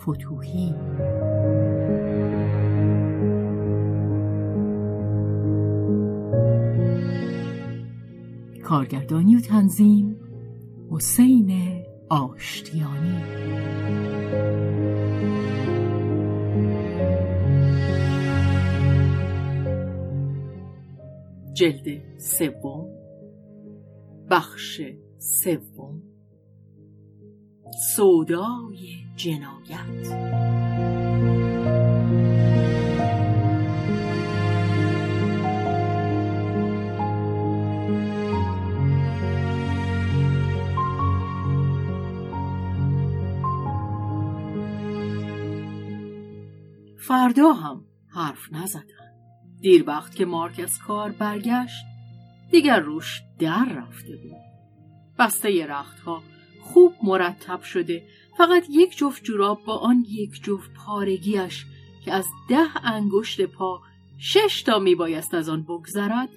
فتوهی کارگردانی و تنظیم حسین آشتیانی. جلد سوم بخش سوم. سودای جنایت. فردا هم حرف نزدن. دیر وقت که مارک از کار برگشت دیگر روش در رفته بود. بسته رختها خوب مرتب شده فقط یک جفت جوراب با آن یک جفت پارگیش که از ده انگشت پا شش تا میبایست از آن بگذرد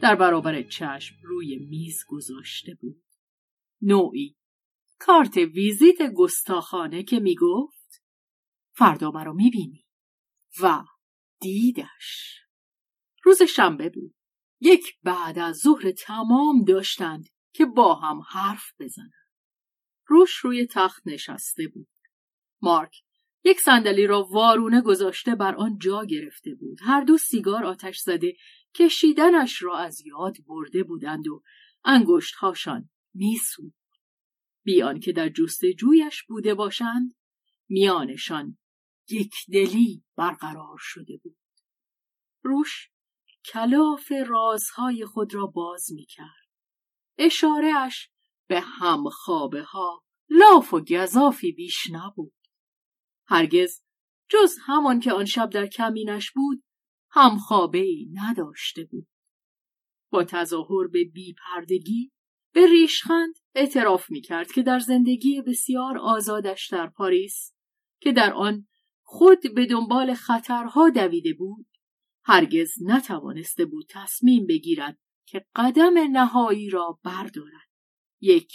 در برابر چشم روی میز گذاشته بود. نوعی کارت ویزیت گستاخانه که می‌گفت فردا مرا می‌بینی. و دیدش. روز شنبه بود. یک بعد از ظهر تمام داشتند که با هم حرف بزنند. روش روی تخت نشسته بود مارک یک صندلی را وارونه گذاشته بر آن جا گرفته بود هر دو سیگار آتش زده کشیدنش را از یاد برده بودند و انگشتهاشان میسود بیان که در جستجویش بوده باشند میانشان یک دلی برقرار شده بود. روش کلاف رازهای خود را باز می کرد. اشارهش به همخوابه ها لاف و گذافی بیش نبود. هرگز جز همان که آن شب در کمینش بود همخوابه ای نداشته بود. با تظاهر به بیپردگی به ریشخند اعتراف می کرد که در زندگی بسیار آزادش در پاریس که در آن خود به دنبال خطرها دویده بود هرگز نتوانسته بود تصمیم بگیرد که قدم نهایی را بردارد یک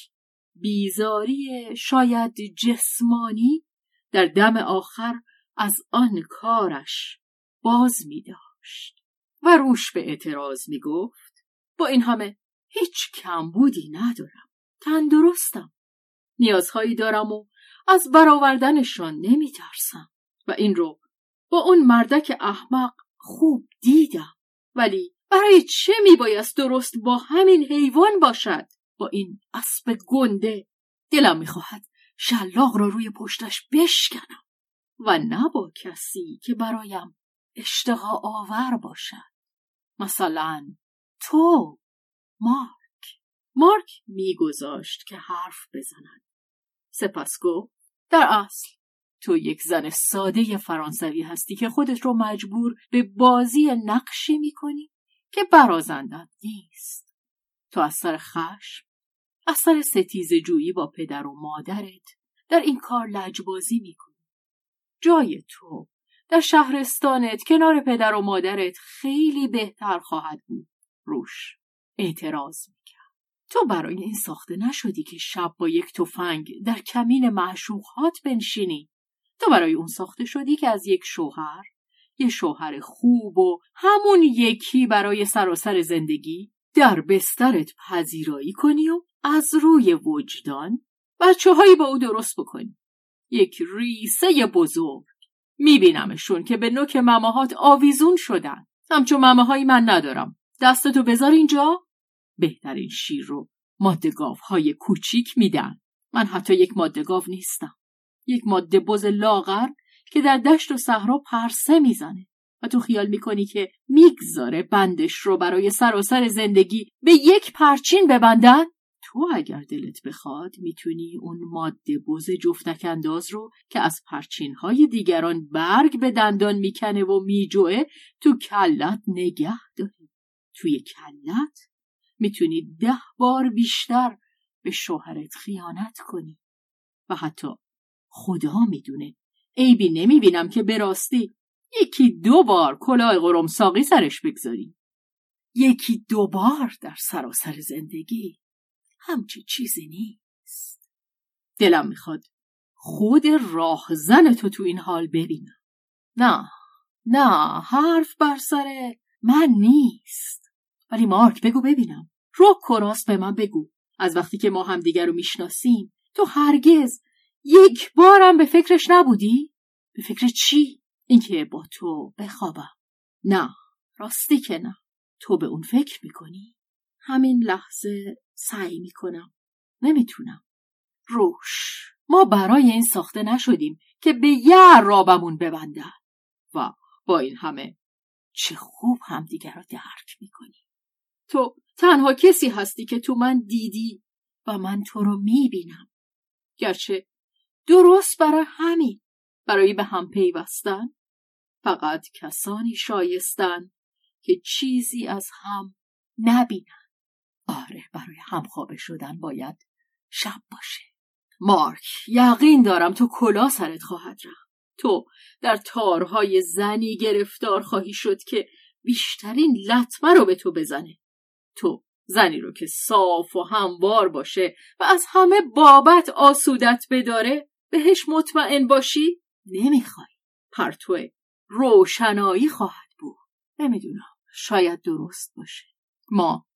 بیزاری شاید جسمانی در دم آخر از آن کارش باز می داشت. و روش به اعتراض می گفت با این همه هیچ کمبودی ندارم تندرستم. نیازهایی دارم و از برآوردنشان نمی ترسم. و این رو با اون مردک احمق خوب دیدم. ولی برای چه میبایست درست با همین حیوان باشد؟ با این اسب گنده دلم می‌خواهد شلاق را روی پشتش بشکنم و نه با کسی که برایم اشتها آور باشد. مثلا تو مارک. مارک میگذاشت که حرف بزند. سپس گفت در اصل تو یک زن ساده فرانسوی هستی که خودت رو مجبور به بازی نقشی می‌کنی که برازندت نیست. تو از سر خشم از سر ستیز جویی با پدر و مادرت در این کار لجبازی می‌کنی. جای تو در شهرستانت کنار پدر و مادرت خیلی بهتر خواهد بود. روش اعتراض می‌کرد. تو برای این ساخته نشدی که شب با یک تفنگ در کمین معشوقات بنشینی. تو برای اون ساخته شدی که از یک شوهر یه شوهر خوب و همون یکی برای سراسر زندگی در بسترت پذیرایی کنی و از روی وجدان بچه هایی با او درست بکنی. یک ریسه بزرگ. میبینمشون که به نوک مماهات آویزون شدن. همچون ممه من ندارم. دستتو بذار اینجا. بهترین شیر رو مادگاف های کوچیک میدن. من حتی یک مادگاو نیستم. یک ماده بز لاغر که در دشت و صحرا پرسه می‌زنه. و تو خیال می‌کنی که می‌گذاره بندش رو برای سراسر زندگی به یک پرچین ببندن؟ تو اگر دلت بخواد می‌تونی اون ماده بز جفتک انداز رو که از پرچین های دیگران برگ به دندان می‌کنه و میجوه تو کلت نگه داری. توی کلت می‌تونی ده بار بیشتر به شوهرت خیانت کنی. و حتی خدا می‌دونه. عیبی نمی‌بینم که به راستی یکی دو بار کلاه قرم ساقی سرش بگذاری. یکی دو بار در سراسر زندگی. همچی چیزی نیست. دلم می‌خواد خود راهزن تو تو این حال ببینم. نه نه حرف بر سر من نیست. ولی مارک بگو ببینم. رو کراست به من بگو. از وقتی که ما همدیگر رو می‌شناسیم تو هرگز یک بارم به فکرش نبودی؟ به فکر چی؟ اینکه با تو بخوابم. نه راستی که نه. تو به اون فکر می‌کنی؟ همین لحظه سعی می‌کنم. نمی‌تونم. روش. ما برای این ساخته نشدیم که به یه رابمون ببندن. و با این همه چه خوب همدیگر رو درک می‌کنی. تو تنها کسی هستی که تو من دیدی و من تو رو می‌بینم. گرچه درست برای همین. برای به هم پیوستن فقط کسانی شایستن که چیزی از هم نبینن آره برای هم خوابه شدن باید شب باشه. مارک یقین دارم تو کلا سرت خواهد رفت. تو در تارهای زنی گرفتار خواهی شد که بیشترین لطمه رو به تو بزنه. تو زنی رو که صاف و هموار باشه و از همه بابت آسودت بداره بهش مطمئن باشی؟ نمی‌خوای. پرتو روشنایی خواهد بود. نمی‌دونم. شاید درست باشه. ما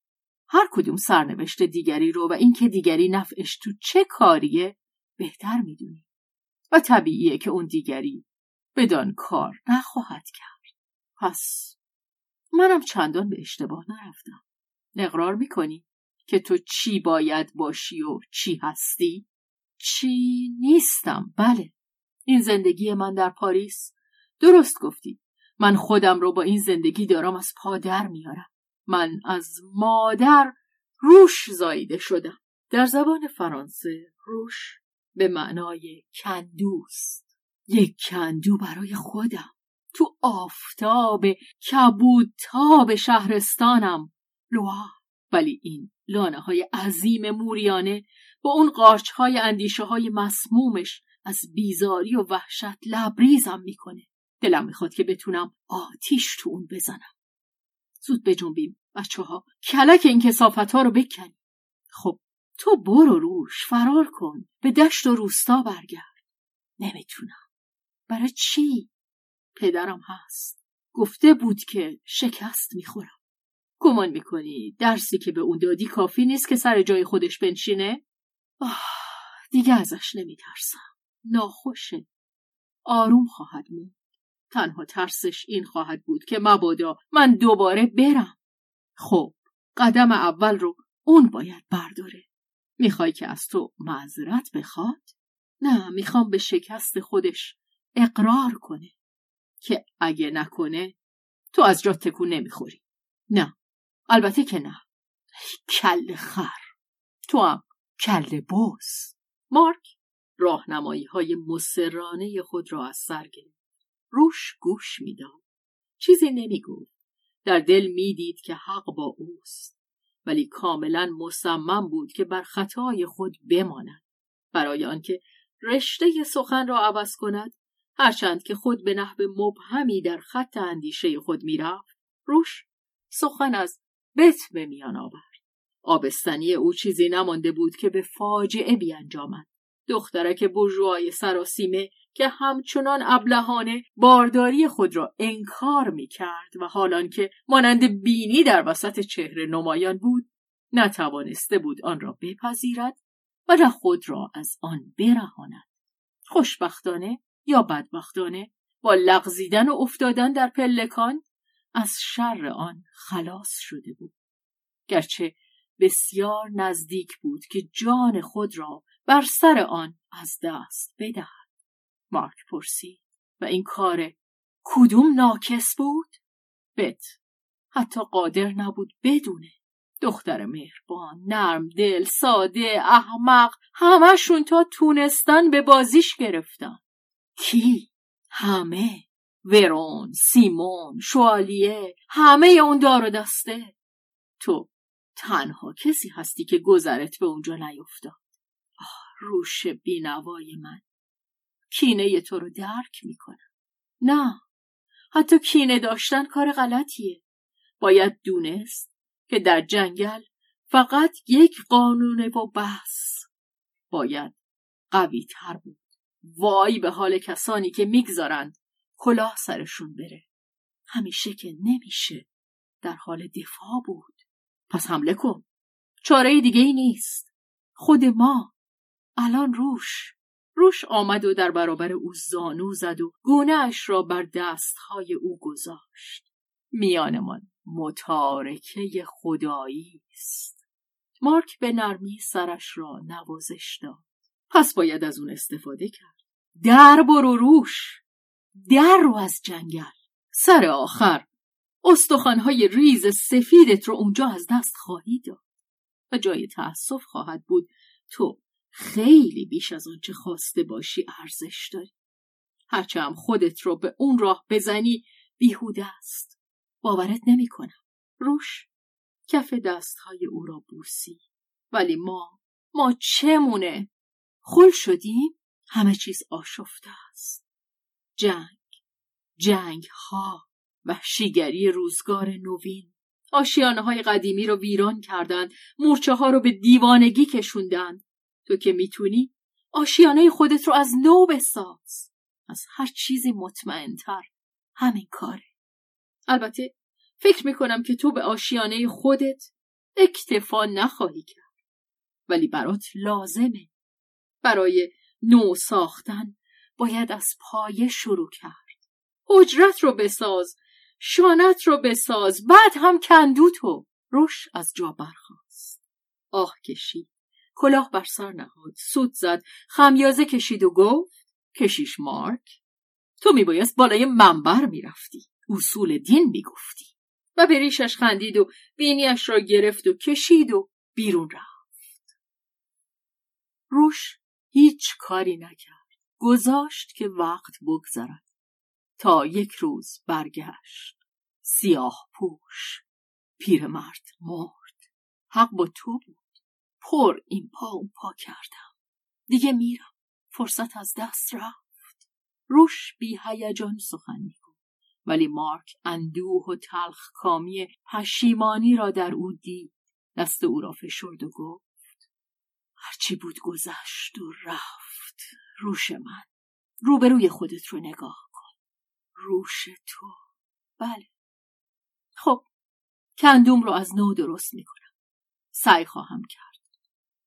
هر کدوم سرنوشت دیگری رو و اینکه دیگری نفعش تو چه کاریه بهتر می‌دونی و طبیعیه که اون دیگری بدان کار نخواهد کرد. پس منم چندان به اشتباه نرفتم. اقرار می‌کنی که تو چی باید باشی و چی هستی؟ چی نیستم. بله. این زندگی من در پاریس درست گفتی. من خودم رو با این زندگی دارم از پادر میارم. من از مادر روش زاییده شدم. در زبان فرانسه روش به معنای کندوست. یک کندو برای خودم. تو آفتاب کبودتاب شهرستانم. لوا. ولی این لانه های عظیم موریانه با اون قارچ های اندیشه های مسمومش از بیزاری و وحشت لبریزم می‌کنه. دلم می‌خواد که بتونم آتیش تو اون بزنم. زود بجنبیم بچه ها کلک این کسافت ها رو بکنیم خب تو برو روش فرار کن. به دشت و روستا برگرد. نمی‌تونم. برای چی؟ پدرم هست. گفته بود که شکست می‌خورم. گمان می‌کنی درسی که به اون دادی کافی نیست که سر جای خودش بنشینه؟ آه دیگه ازش نمیترسم. ناخوشه. آروم خواهد موند. تنها ترسش این خواهد بود که مبادا من دوباره برم. خب قدم اول رو اون باید برداره. می‌خوای که از تو معذرت بخواد؟ نه می‌خوام به شکست خودش اقرار کنه. که اگه نکنه تو از جا تکون نمی‌خوری. نه البته که نه. کل خر تو هم کل بوس. مارک راهنمایی های مسرانه خود را از سر گرفت. روش گوش می‌داد. چیزی نمی‌گفت. در دل می‌دید که حق با اوست. ولی کاملا مصمم بود که بر خطای خود بماند. برای آنکه رشته سخن را عوض کند هرچند که خود به نحو مبهمی در خط اندیشه خود می‌رفت روش سخن از بت به میان آورد. آبستنی او چیزی نمانده بود که به فاجعه بیانجامد. دخترک برجوهای سراسیمه که همچنان ابلهانه بارداری خود را انکار می کرد و حالان که مانند بینی در وسط چهره نمایان بود نتوانسته بود آن را بپذیرد و نه خود را از آن برهاند. خوشبختانه یا بدبختانه با لغزیدن و افتادن در پلکان از شر آن خلاص شده بود. گرچه بسیار نزدیک بود که جان خود را بر سر آن از دست بدهد. مارک پرسید. و این کار کدوم ناکس بود؟ بت. حتی قادر نبود بدونه. دختر مهربان نرم دل ساده احمق همشون تا تونستن به بازیش گرفتن. کی؟ همه. ورون سیمون شوالیه همه اون دار و دسته. تو تنها کسی هستی که گذرت به اونجا نیفتاد. روش بینوای من. کینه تو رو درک می‌کنم. نه. حتی کینه داشتن کار غلطیه. باید دونست که در جنگل فقط یک قانونه و بس باید قوی تر بود. وای به حال کسانی که می‌گذارند کلاه سرشون بره. همیشه که نمیشه. در حال دفاع بود. پس حمله کن. چاره دیگه ای نیست. خود ما. الان روش. روش آمد و در برابر او زانو زد و گونه اش را بر دستهای او گذاشت. میانمان متارکه خدایی است. مارک به نرمی سرش را نوازش داد. پس باید از اون استفاده کرد. در برو روش. در رو از جنگل. سر آخر. استخوانهای ریز سفیدت رو اونجا از دست خواهی داد. و جای تأسف خواهد بود تو خیلی بیش از آنچه خواسته باشی ارزش داری. هرچه هم خودت رو به اون راه بزنی بیهوده است. باورت نمی‌کنم. روش کف دستهای او را بوسی. ولی ما ما چمونه؟ خل شدیم همه چیز آشفته است. جنگ جنگ ها وحشیگری روزگار نوین. آشیانه های قدیمی رو ویران کردند مورچه ها رو به دیوانگی کشوندند. تو که می‌تونی آشیانه خودت رو از نو بساز. از هر چیزی مطمئنتر. همین کاره. البته فکر می‌کنم که تو به آشیانه خودت اکتفا نخواهی کرد. ولی برات لازمه. برای نو ساختن باید از پایه شروع کرد. حجرت رو بساز شانت رو بساز بعد هم کندو تو. روش از جا برخواست آه کشید. کلاه بر سر نهاد. سود زد. خمیازه کشید و گفت کشیش مارک تو میبایست بالای منبر می‌رفتی. اصول دین می‌گفتی. و به ریشش خندید و بینیش را گرفت و کشید و بیرون رفت. روش هیچ کاری نکرد. گذاشت که وقت بگذرد. تا یک روز برگشت. سیاه پوش. پیرمرد مرد. حق با تو بود. پر این پا اون پا کردم. دیگه میرم. فرصت از دست رفت. روش بی هیجان سخن میگو ولی مارک اندوه و تلخ کامی پشیمانی را در او دید. دست او را فشرد و گفت هرچی بود گذشت و رفت. روش من. روبروی خودت رو نگاه کن. روش تو. بله. خب کندوم رو از نو درست می‌کنم. سعی خواهم کرد.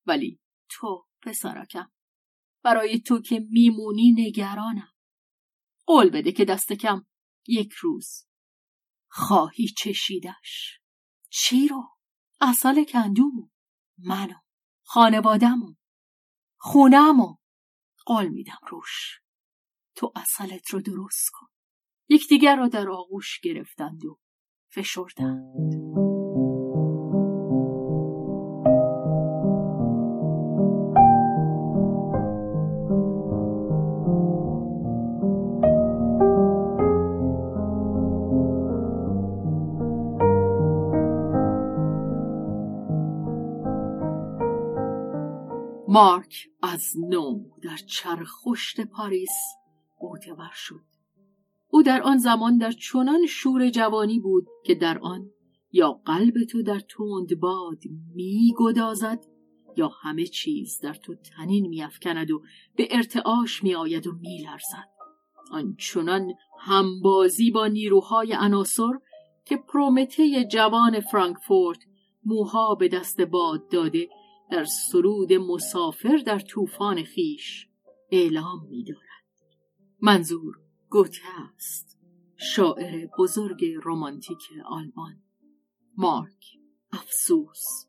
ولی تو پسرکم برای تو که میمونی نگرانم. قول بده که دست کم یک روز خواهی چشیدش. چی رو؟ اصل کندومو منو خانوادمو خونمو قول میدم روش. تو اصلت رو درست کن. یکدیگر را در آغوش گرفتند و فشردند. مارک از نو در چرخشت پاریس معتبر شد. او در آن زمان در چنان شور جوانی بود که در آن یا قلب تو در تند باد می گدازد یا همه چیز در تو تنین میافکند و به ارتعاش میآید و میلرزد. آنچنان همبازی با نیروهای عناصر که پرومته جوان فرانکفورت موها به دست باد داده در سرود مسافر در طوفان خیش اعلام می دارد. منظور گوته است. شاعر بزرگ رمانتیک آلمان. مارک افسوس.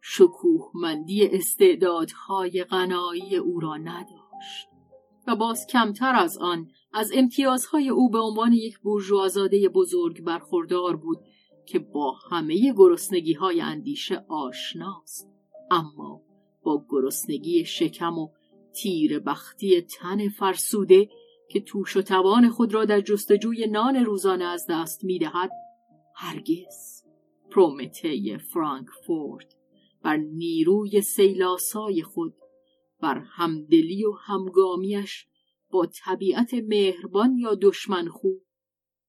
شکوهمندی استعدادهای غنایی او را نداشت و باز کمتر از آن از امتیازهای او به عنوان یک بورژوازاده بزرگ برخوردار بود که با همه گرسنگی های اندیشه آشناست. اما با گرسنگی شکم و تیر بختی تن فرسوده که توش و توان خود را در جستجوی نان روزانه از دست می‌دهد هرگز. پرومته فرانکفورت بر نیروی سیلاسای خود بر همدلی و همگامیش با طبیعت مهربان یا دشمن خوب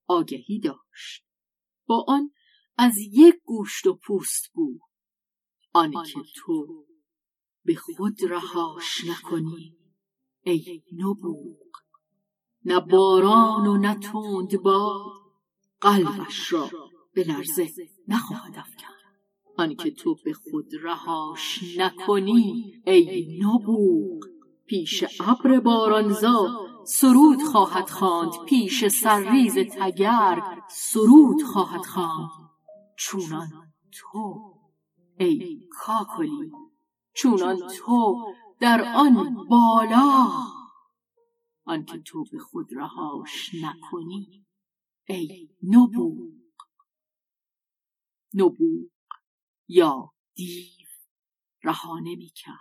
آگهی داشت. با آن از یک گوشت و پوست بود. آنکه تو به خود رهاش نکنی ای نبوغ. نه باران و نه تند باد قلبش را به لرزه نخواهد افکند. آنکه تو به خود رهاش نکنی ای نبوغ. پیش ابر بارانزا سرود خواهد خواند پیش سرریز تگرگ سرود خواهد خواند. چونان تو ای کاکلی چونان تو در آن بالا. آنکه تو به خود رهاش نکنی ای نبوغ. نبوغ یا دیو رها نمی‌کرد.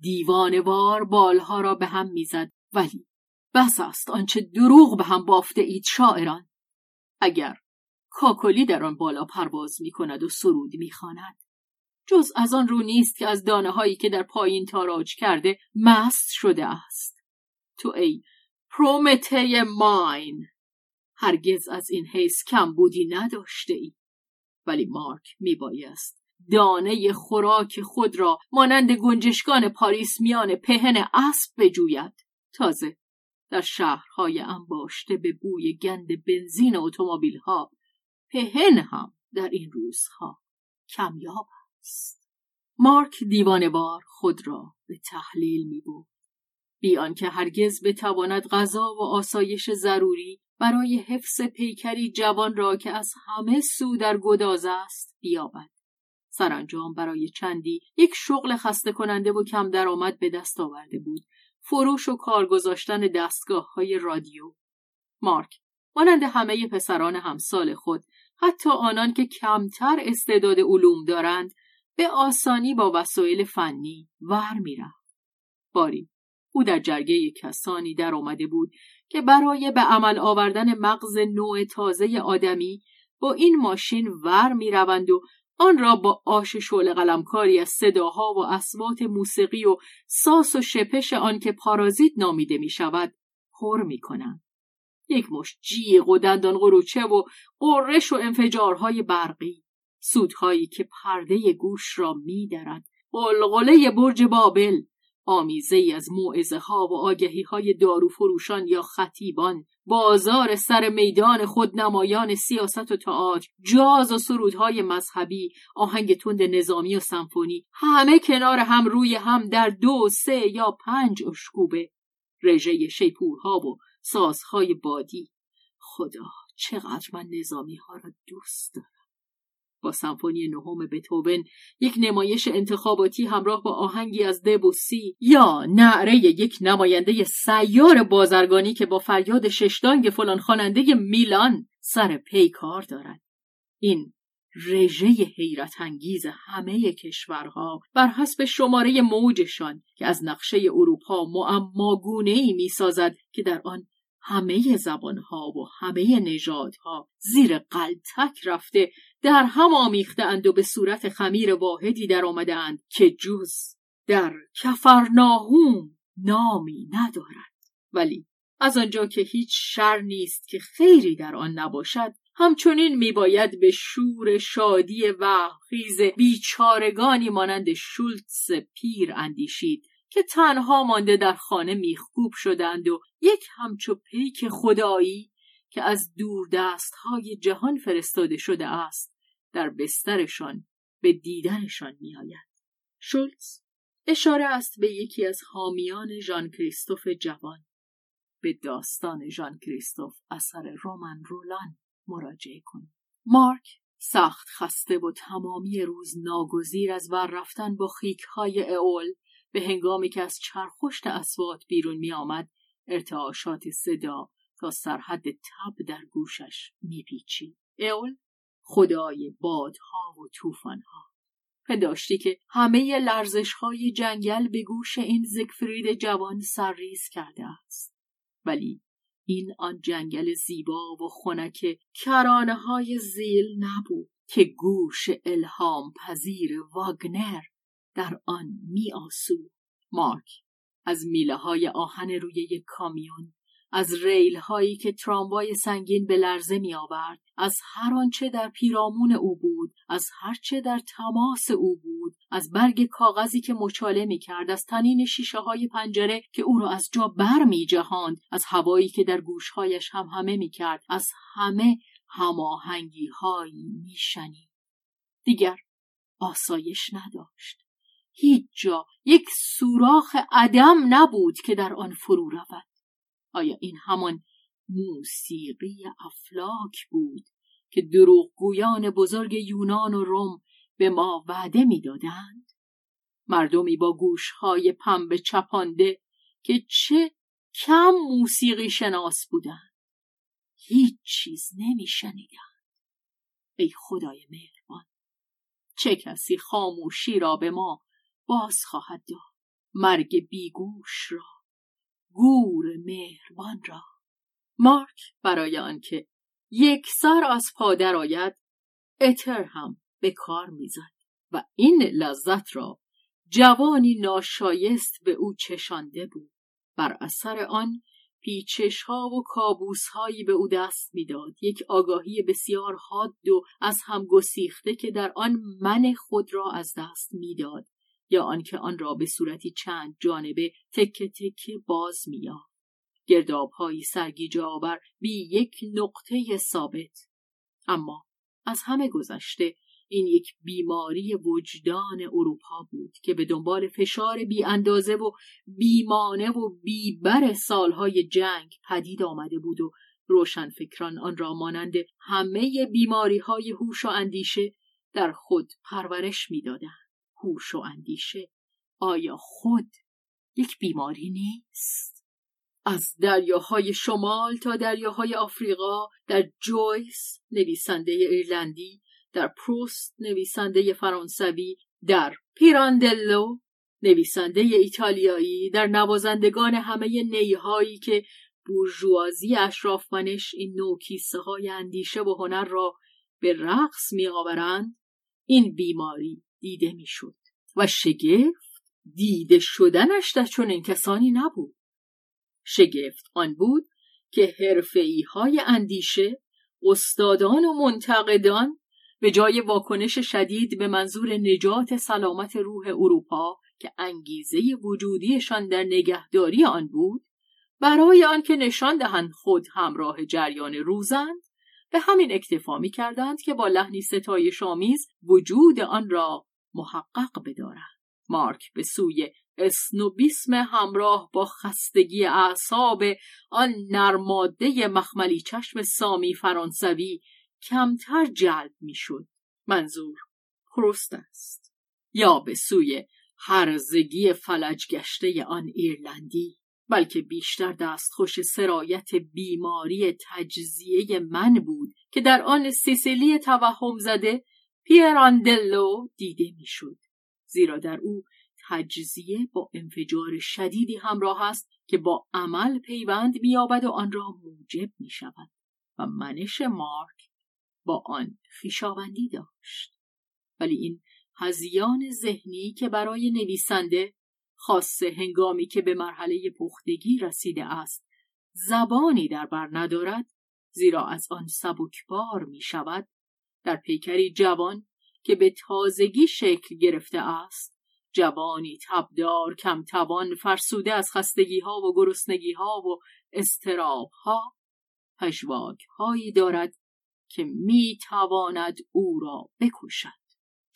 دیوانوار بالها را به هم می‌زد ولی بس است آنچه دروغ به هم بافته اید شاعران. اگر کاکلی در آن بالا پرواز می کند و سرود می جز از آن رو نیست که از دانه هایی که در پایین تاراج کرده مست شده است. تو ای پرومته ماین! هرگز از این حیث کم بودی نداشته ای. ولی مارک می بایست دانه خوراک خود را مانند گنجشگان پاریس میان پهن اسب بجوید. تازه در شهرهای انباشته به بوی گند بنزین اتومبیل ها پهن هم در این روزها کمیاب است. مارک دیوانوار خود را به تحلیل می بود بی آنکه هرگز بتواند غذا و آسایش ضروری برای حفظ پیکری جوان را که از همه سو در گداز است بیابد. سرانجام برای چندی یک شغل خسته کننده و کم درآمد به دست آورده بود. فروش و کار گذاشتن دستگاه های رادیو. مارک مانند همه پسران همسال خود حتی آنان که کمتر استعداد علوم دارند به آسانی با وسایل فنی ور می‌رفت باری او در جرگه کسانی در آمده بود که برای به عمل آوردن مغز نوع تازه آدمی با این ماشین ور می‌روند و آن را با آش شعله قلمکاری از صداها و اسوات موسیقی و ساس و شپش آن که پارازیت نامیده می شود پر می کنند. یک مش جیغ و دندان قروچه و قررش و انفجارهای برقی سودهایی که پرده گوش را می درد قلقله برج بابل آمیزه ای از موعظه ها و آگهی های دارو فروشان یا خطیبان بازار سر میدان خود نمایان سیاست و تئاتر جاز و سرودهای مذهبی آهنگ تند نظامی و سمفونی همه کنار هم روی هم در دو سه یا پنج اشکوبه. رژه شیپورها و سازهای بادی. خدا چقدر من نظامی ها را دوست دارم. با سمفونی نهم بتوون یک نمایش انتخاباتی همراه با آهنگی از دبوسی یا نعره یک نماینده سیار بازرگانی که با فریاد ششدانگ فلان خواننده میلان سر پی کار دارد. این رژه حیرت انگیز همه کشورها بر حسب شماره موجشان که از نقشه اروپا معماگونه ای می سازد که در آن همه زبانها و همه نژادها زیر قلتک رفته در هم آمیخته اند و به صورت خمیر واحدی در آمده اند که جز در کفرناهوم نامی ندارد. ولی از آنجا که هیچ شر نیست که خیری در آن نباشد همچنین میباید به شور شادی و خیز بیچارگانی مانند شولتس پیر اندیشید. که تنها مانده در خانه میخکوب شدند و یک همچو پیک خدایی که از دور دست های جهان فرستاده شده است در بسترشان به دیدنشان میآید. شولتز اشاره است به یکی از حامیان ژان کریستوف جوان به داستان ژان کریستوف اثر رومن رولان مراجعه کن. مارک سخت خسته و تمامی روز ناگزیر از ور رفتن با خیک های اول به هنگامی که از چرخشت اسوات بیرون می آمد ارتعاشات صدا تا سرحد تب در گوشش میپیچید. اول خدای بادها و طوفانها پنداشتی که همه لرزش های جنگل به گوش این زگفرید جوان سرریز کرده است ولی این آن جنگل زیبا و خنک کرانه های زیل نبود که گوش الهام پذیر واگنر در آن می آسود. مارک از میله های آهن روی یک کامیون از ریل هایی که تراموای سنگین به لرزه می آورد از هر آنچه در پیرامون او بود از هرچه در تماس او بود از برگ کاغذی که مچاله می کرد از تنین شیشه های پنجره که او را از جا بر می جهاند از هوایی که در گوشهایش هم همه می کرد از همه هماهنگی هایی می شنید. دیگر آسایش نداشت هیچ جا. یک سوراخ عدم نبود که در آن فرو رود. آیا این همان موسیقی افلاک بود که دروغگویان بزرگ یونان و روم به ما وعده می‌دادند؟ مردمی با گوشهای پنبه چپانده که چه کم موسیقی شناس بودند. هیچ چیز نمیشنیدند. ای خدای مهربان چه کسی خاموشی را به ما باز خواهد داد. مرگ بیگوش را. گور مهربان را. مارک برای آنکه یک سر از پا درآید اتر هم به کار می‌زد و این لذت را جوانی ناشایست به او چشانده بود. بر اثر آن پیچش ها و کابوس هایی به او دست می‌داد. یک آگاهی بسیار حاد و از هم گسیخته که در آن من خود را از دست می‌داد. یا آنکه آن را به صورتی چند جانبه تکه تکه باز میاد گردابهایی سرگیجه آور بی یک نقطه ثابت اما از همه گذشته این یک بیماری وجدان اروپا بود که به دنبال فشار بی اندازه و بیمانه و بیبر سالهای جنگ پدید آمده بود و روشن فکران آن را مانند همه بیماری های هوش و اندیشه در خود پرورش می‌دادند. هوش و اندیشه آیا خود یک بیماری نیست؟ از دریاهای شمال تا دریاهای آفریقا در جویس نویسنده ایرلندی در پروست نویسنده فرانسوی در پیراندلو نویسنده ایتالیایی در نوازندگان همه نیهایی که بورژوازی اشرافمنش این نوع کیسه های اندیشه و هنر را به رقص می آورند این بیماری دیده می‌شد و شگفت دیده شدنش در چنین کسانی نبود. شگفت آن بود که حرفه‌ای های اندیشه استادان و منتقدان به جای واکنش شدید به منظور نجات سلامت روح اروپا که انگیزه وجودیشان در نگهداری آن بود برای آنکه نشان دهند خود همراه جریان روزند به همین اکتفا می کردند که با لحنی ستای شامیز وجود آن را محقق بدارد مارک به سوی اسنوبیسم همراه با خستگی اعصاب آن نرماده مخملی چشم سامی فرانسوی کمتر جلب می‌شد. منظور پروست است. یا به سوی هرزگی فلج گشته آن ایرلندی. بلکه بیشتر دستخوش سرایت بیماری تجزیه من بود که در آن سیسیلی توهم زده پیراندلو دیده می‌شد. زیرا در او تجزیه با انفجار شدیدی همراه است که با عمل پیوند مییابد و آن را موجب می شود و منش مارک با آن خیشاوندی داشت. ولی این هزیان ذهنی که برای نویسنده خاصه هنگامی که به مرحله پختگی رسیده است. زبانی در بر ندارد زیرا از آن سبکبار می شود در پیکری جوان که به تازگی شکل گرفته است جوانی تبدار کم توان فرسوده از خستگی ها و گرسنگی ها و استراب ها هایی دارد که می تواند او را بکشد.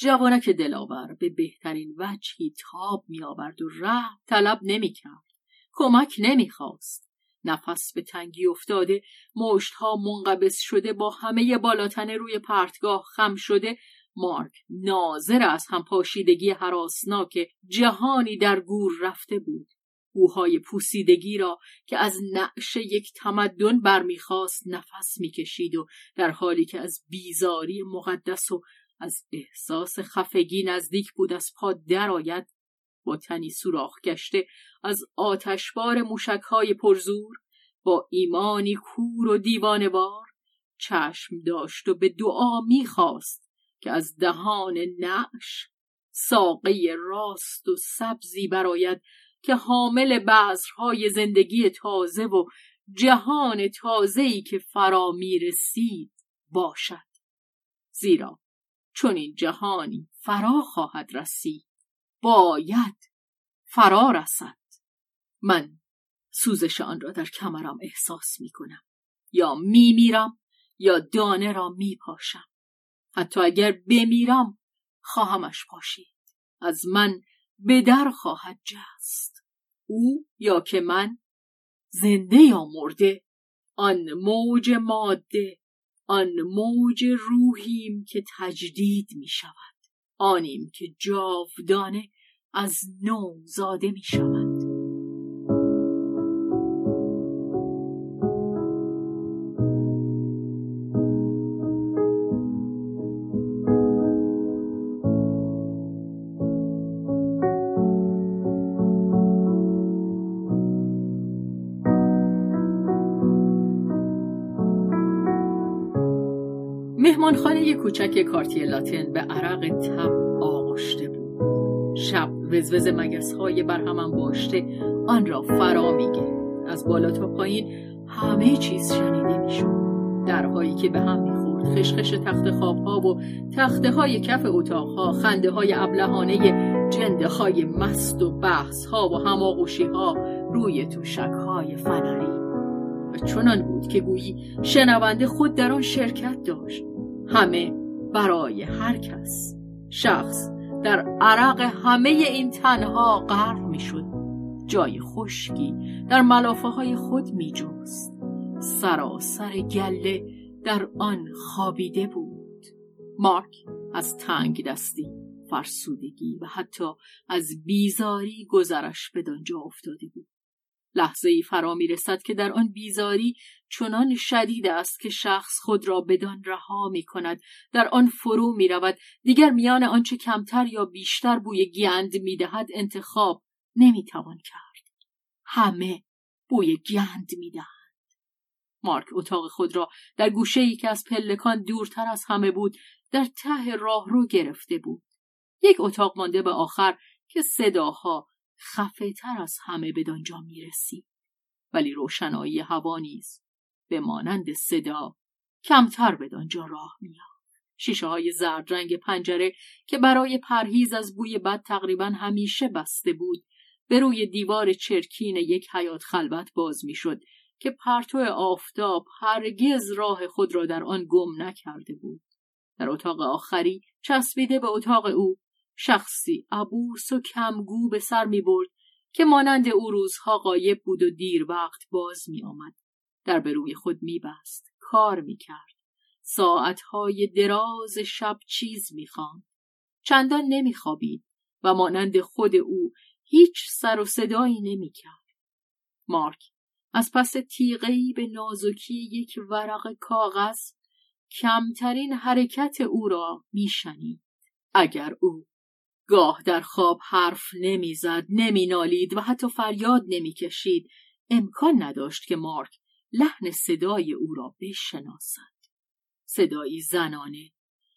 جوانک دلاور به بهترین وجهی تاب می آورد و رحم طلب نمی کرد. کمک نمی خواست. نفس به تنگی افتاده مشتها منقبض شده با همه بالاتنه روی پرتگاه خم شده مارک ناظر از هم پاشیدگی حراسناک جهانی در گور رفته بود بوهای پوسیدگی را که از نعش یک تمدن برمیخواست نفس می‌کشید و در حالی که از بیزاری مقدس و از احساس خفگی نزدیک بود از پا درآید با تنی سوراخ گشته از آتشبار موشکهای پرزور با ایمانی کور و دیوانوار چشم داشت و به دعا می‌خواست که از دهان نعش ساقه راست و سبزی براید که حامل بذرهای زندگی تازه و جهان تازه‌ای که فرا می‌رسید باشد. زیرا چون این جهانی فرا خواهد رسید. باید فرا رسد. من سوزش آن را در کمرم احساس می کنم. یا می میرم یا دانه را می پاشم. حتی اگر بمیرم خواهمش پاشید. از من به در خواهد جست. او یا که من زنده یا مرده آن موج ماده آن موج روحیم که تجدید می شود آنیم که جاودانه از نو زاده می شود کوچک کارتی لاتن به عرق تب آغشته بود. شب وزوز مگس های بر هم باشته آن را فرا میگه. از بالا تا پایین همه چیز شنیده می‌شد. درهایی که به هم می‌خورد خشخش تخت خواب ها و تخته های کف اتاق ها خنده های ابلهانه جنده های مست و بحث ها و هماغوشی ها روی توشک های فنری. و چنان بود که گویی شنونده خود در آن شرکت داشت. همه برای هر کس. شخص در عرق همه این تنها غرق می‌شد. جای خشکی در ملافه های خود می جوست سراسر گله در آن خوابیده بود. مارک از تنگ دستی فرسودگی و حتی از بیزاری گذرش به دانجا افتاده بود. لحظه ای فرا می رسد که در آن بیزاری چنان شدید است که شخص خود را بدان رها می کند در آن فرو می رود دیگر میان آنچه کمتر یا بیشتر بوی گند می دهد انتخاب نمی توان کرد. همه بوی گند می دهند مارک اتاق خود را در گوشه ای که از پلکان دورتر از همه بود. در ته راه رو گرفته بود. یک اتاق مانده به آخر که صداها خفه تر از همه بدانجا می رسید. ولی روشنایی هوا نیز به مانند صدا کمتر بدانجا راه میاد. شیشه های زرد رنگ پنجره که برای پرهیز از بوی بد تقریبا همیشه بسته بود به روی دیوار چرکین یک حیات خلوت باز می‌شد که پرتو آفتاب هرگز راه خود را در آن گم نکرده بود. در اتاق آخری چسبیده به اتاق او شخصی عبوس و کمگو به سر می برد که مانند او روزها غایب بود و دیر وقت باز می آمد. در به روی خود می بست. کار می کرد. ساعتهای دراز شب چیز می خواند. چندان نمی خوابید و مانند خود او هیچ سر و صدایی نمی کرد. مارک از پس تیغهی به نازکی یک ورق کاغذ کمترین حرکت او را میشنید اگر او گاه در خواب حرف نمی‌زد نمینالید و حتی فریاد نمی‌کشید امکان نداشت که مارک لحن صدای او را بشناسد. صدایی زنانه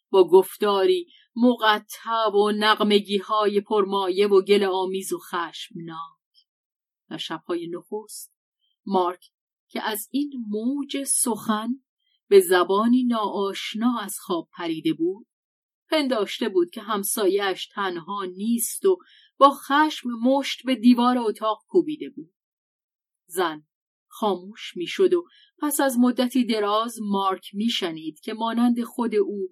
با گفتاری مقطع و نقمگی های پرمایه و گل آمیز و خشمناک. در شبهای نخست مارک که از این موج سخن به زبانی ناآشنا از خواب پریده بود پنداشته بود که همسایش تنها نیست و با خشم مشت به دیوار اتاق کوبیده بود. زن خاموش می‌شد و پس از مدتی دراز مارک میشنید که مانند خود او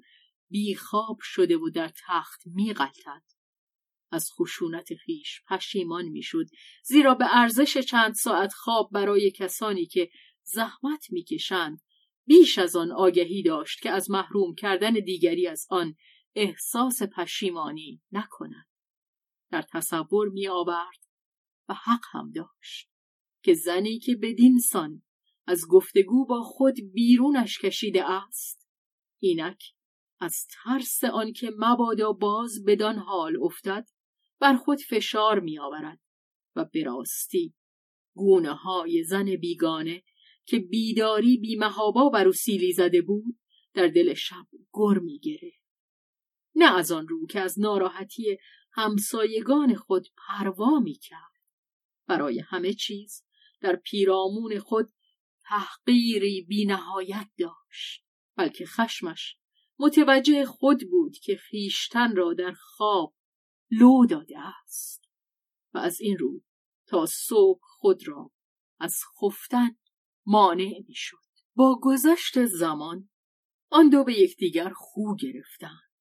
بیخواب شده و در تخت میغلطد. از خشونت خیش پشیمان می‌شد زیرا به ارزش چند ساعت خواب برای کسانی که زحمت می‌کشند بیش از آن آگهی داشت که از محروم کردن دیگری از آن احساس پشیمانی نکند. در تصور می آورد و حق هم داشت. که زنی که بدین سان از گفتگو با خود بیرونش کشیده است اینک از ترس آنکه مبادا باز بدان حال افتد بر خود فشار می آورد و به راستی گونه های زن بیگانه که بیداری بیمهابا بر او سیلی زده بود در دل شب گر می گره. نه از آن رو که از ناراحتی همسایگان خود پروا می کرد. برای همه چیز در پیرامون خود تحقیری بینهایت داشت بلکه خشمش متوجه خود بود که خیشتن را در خواب لو داده است و از این رو تا صبح خود را از خفتن مانع می‌شد. با گذشت زمان آن دو به یکدیگر خو گرفتند.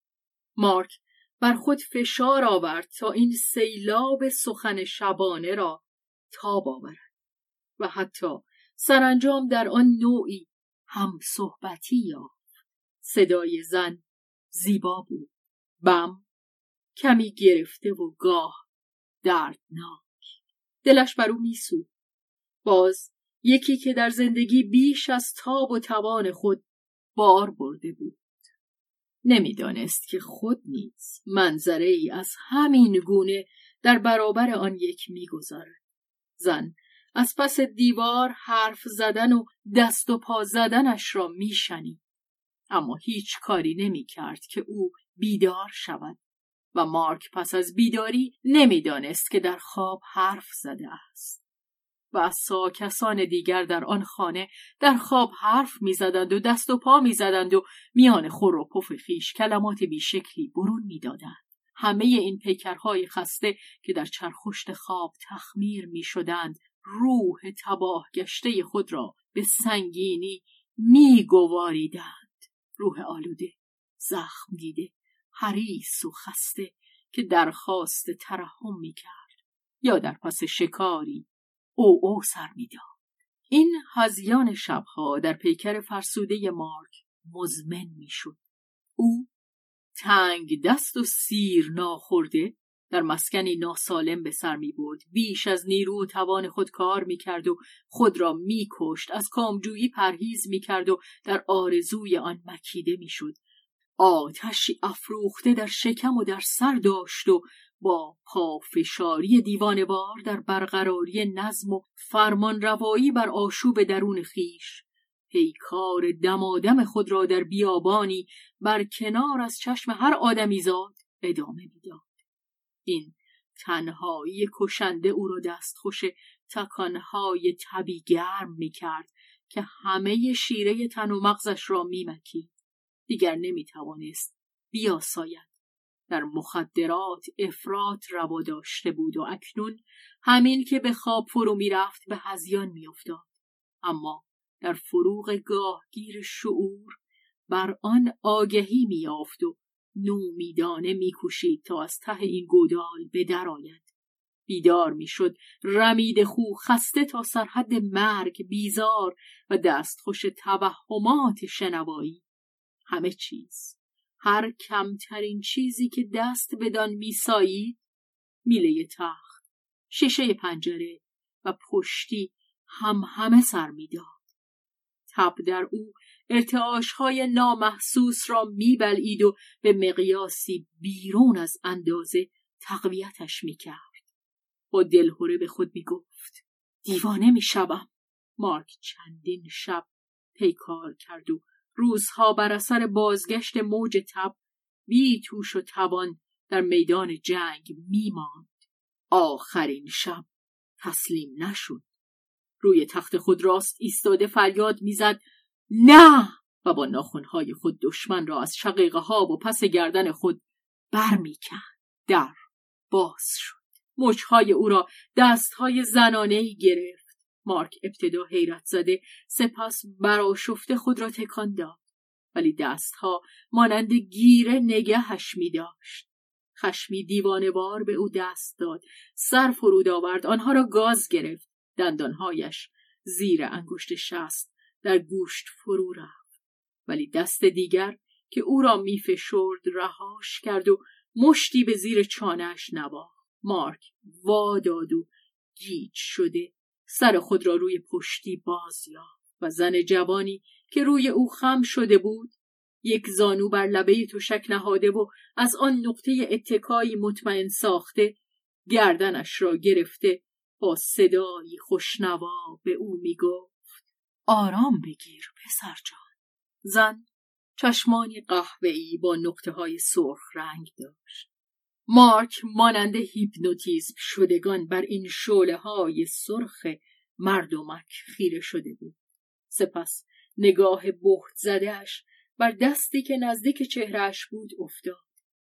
مارک بر خود فشار آورد تا این سیلاب سخن شبانه را تاب آورد. و حتی سرانجام در آن نوعی هم صحبتی یافت. صدای زن زیبا بود. بم کمی گرفته و گاه دردناک. دلش بر او میسود باز یکی که در زندگی بیش از تاب و توان خود بار برده بود. نمی‌دانست که خود نیز منظره ای از همین گونه در برابر آن یک می‌گذارد. زن از پس دیوار حرف زدن و دست و پا زدنش را میشنید. اما هیچ کاری نمی‌کرد که او بیدار شود و مارک پس از بیداری نمی‌دانست که در خواب حرف زده است. و از سا کسان دیگر در آن خانه در خواب حرف می‌زدند و دست و پا می‌زدند و میان خور و پف خیش کلمات بیشکلی برون می‌دادند. همه این پیکرهای خسته که در چرخشت خواب تخمیر می شدند روح تباه گشته خود را به سنگینی می گواریدند روح آلوده زخم دیده حریص و خسته که درخواست ترحم می کرد یا در پس شکاری او او سر می‌داد. این هزیان شبها در پیکر فرسوده مارک مزمن می‌شد. او تنگ دست و سیر ناخورده در مسکنی ناسالم به سر می برد. بیش از نیرو و توان خود کار می کرد و خود را می کشت. از کامجویی پرهیز می کرد و در آرزوی آن مکیده می شد. آتشی افروخته در شکم و در سر داشت و با پافشاری دیوانوار در برقراری نظم و فرمان روایی بر آشوب درون خیش پیکار دمادم خود را در بیابانی بر کنار از چشم هر آدمی زاد ادامه می‌داد این تنهایی کشنده او را دستخوش تکانهای تبی گرم می‌کرد که همه شیره تن و مغزش را میمکید. دیگر نمی‌توانست بیاساید. در مخدرات افراد روا داشته بود و اکنون همین که به خواب فرو می‌رفت به هزیان میافتاد. اما در فروغ گاهگیر شعور بر آن آگهی میافت و نومیدانه میکوشید تا از ته این گودال به درآید بیدار می‌شد رمید خو خسته تا سرحد مرگ بیزار و دستخوش توهمات شنوایی. همه چیز هر کمترین چیزی که دست بدان میسایید میله تخت شیشه پنجره و پشتی هم همه سر می‌داد. تب در او ارتعاشهای نامحسوس را میبلید و به مقیاسی بیرون از اندازه تقویتش می‌کرد. با دلهوره به خود می‌گفت دیوانه می‌شوم. مارک چندین شب پیکار کرد و روزها بر اثر بازگشت موج تب بی توش و توان در میدان جنگ میماند. آخرین شب تسلیم نشد. روی تخت خود راست ایستاده فریاد می‌زد. نه! و با ناخونهای خود دشمن را از شقیقه ها و پس گردن خود برمیکند در باز شد. مچهای او را دستهای زنانه ای گرفت. مارک ابتدا حیرت زده سپس براشفته خود را تکان داد. ولی دستها مانند گیره نگهش می داشت. خشمی دیوانوار به او دست داد. سر فرود آورد. آنها را گاز گرفت. دندانهایش زیر انگشت شست در گوشت فرو رفت. ولی دست دیگر که او را میفشرد رهاش کرد و مشتی به زیر چانهش نواخت. مارک واداد و گیج شده سر خود را روی پشتی باز یافت و زن جوانی که روی او خم شده بود یک زانو بر لبه تشک نهاده و از آن نقطه اتکایی مطمئن ساخته گردنش را گرفته با صدایی خوشنوا به او می‌گفت. آرام بگیر پسر جان. زن چشمانی قهوه‌ای با نقطه های سرخ رنگ داشت. مارک مانند هیپنوتیزم شدگان بر این شعله های سرخ مردمک خیره شده بود. سپس نگاه بخت زدهش بر دستی که نزدیک چهرهش بود افتاد.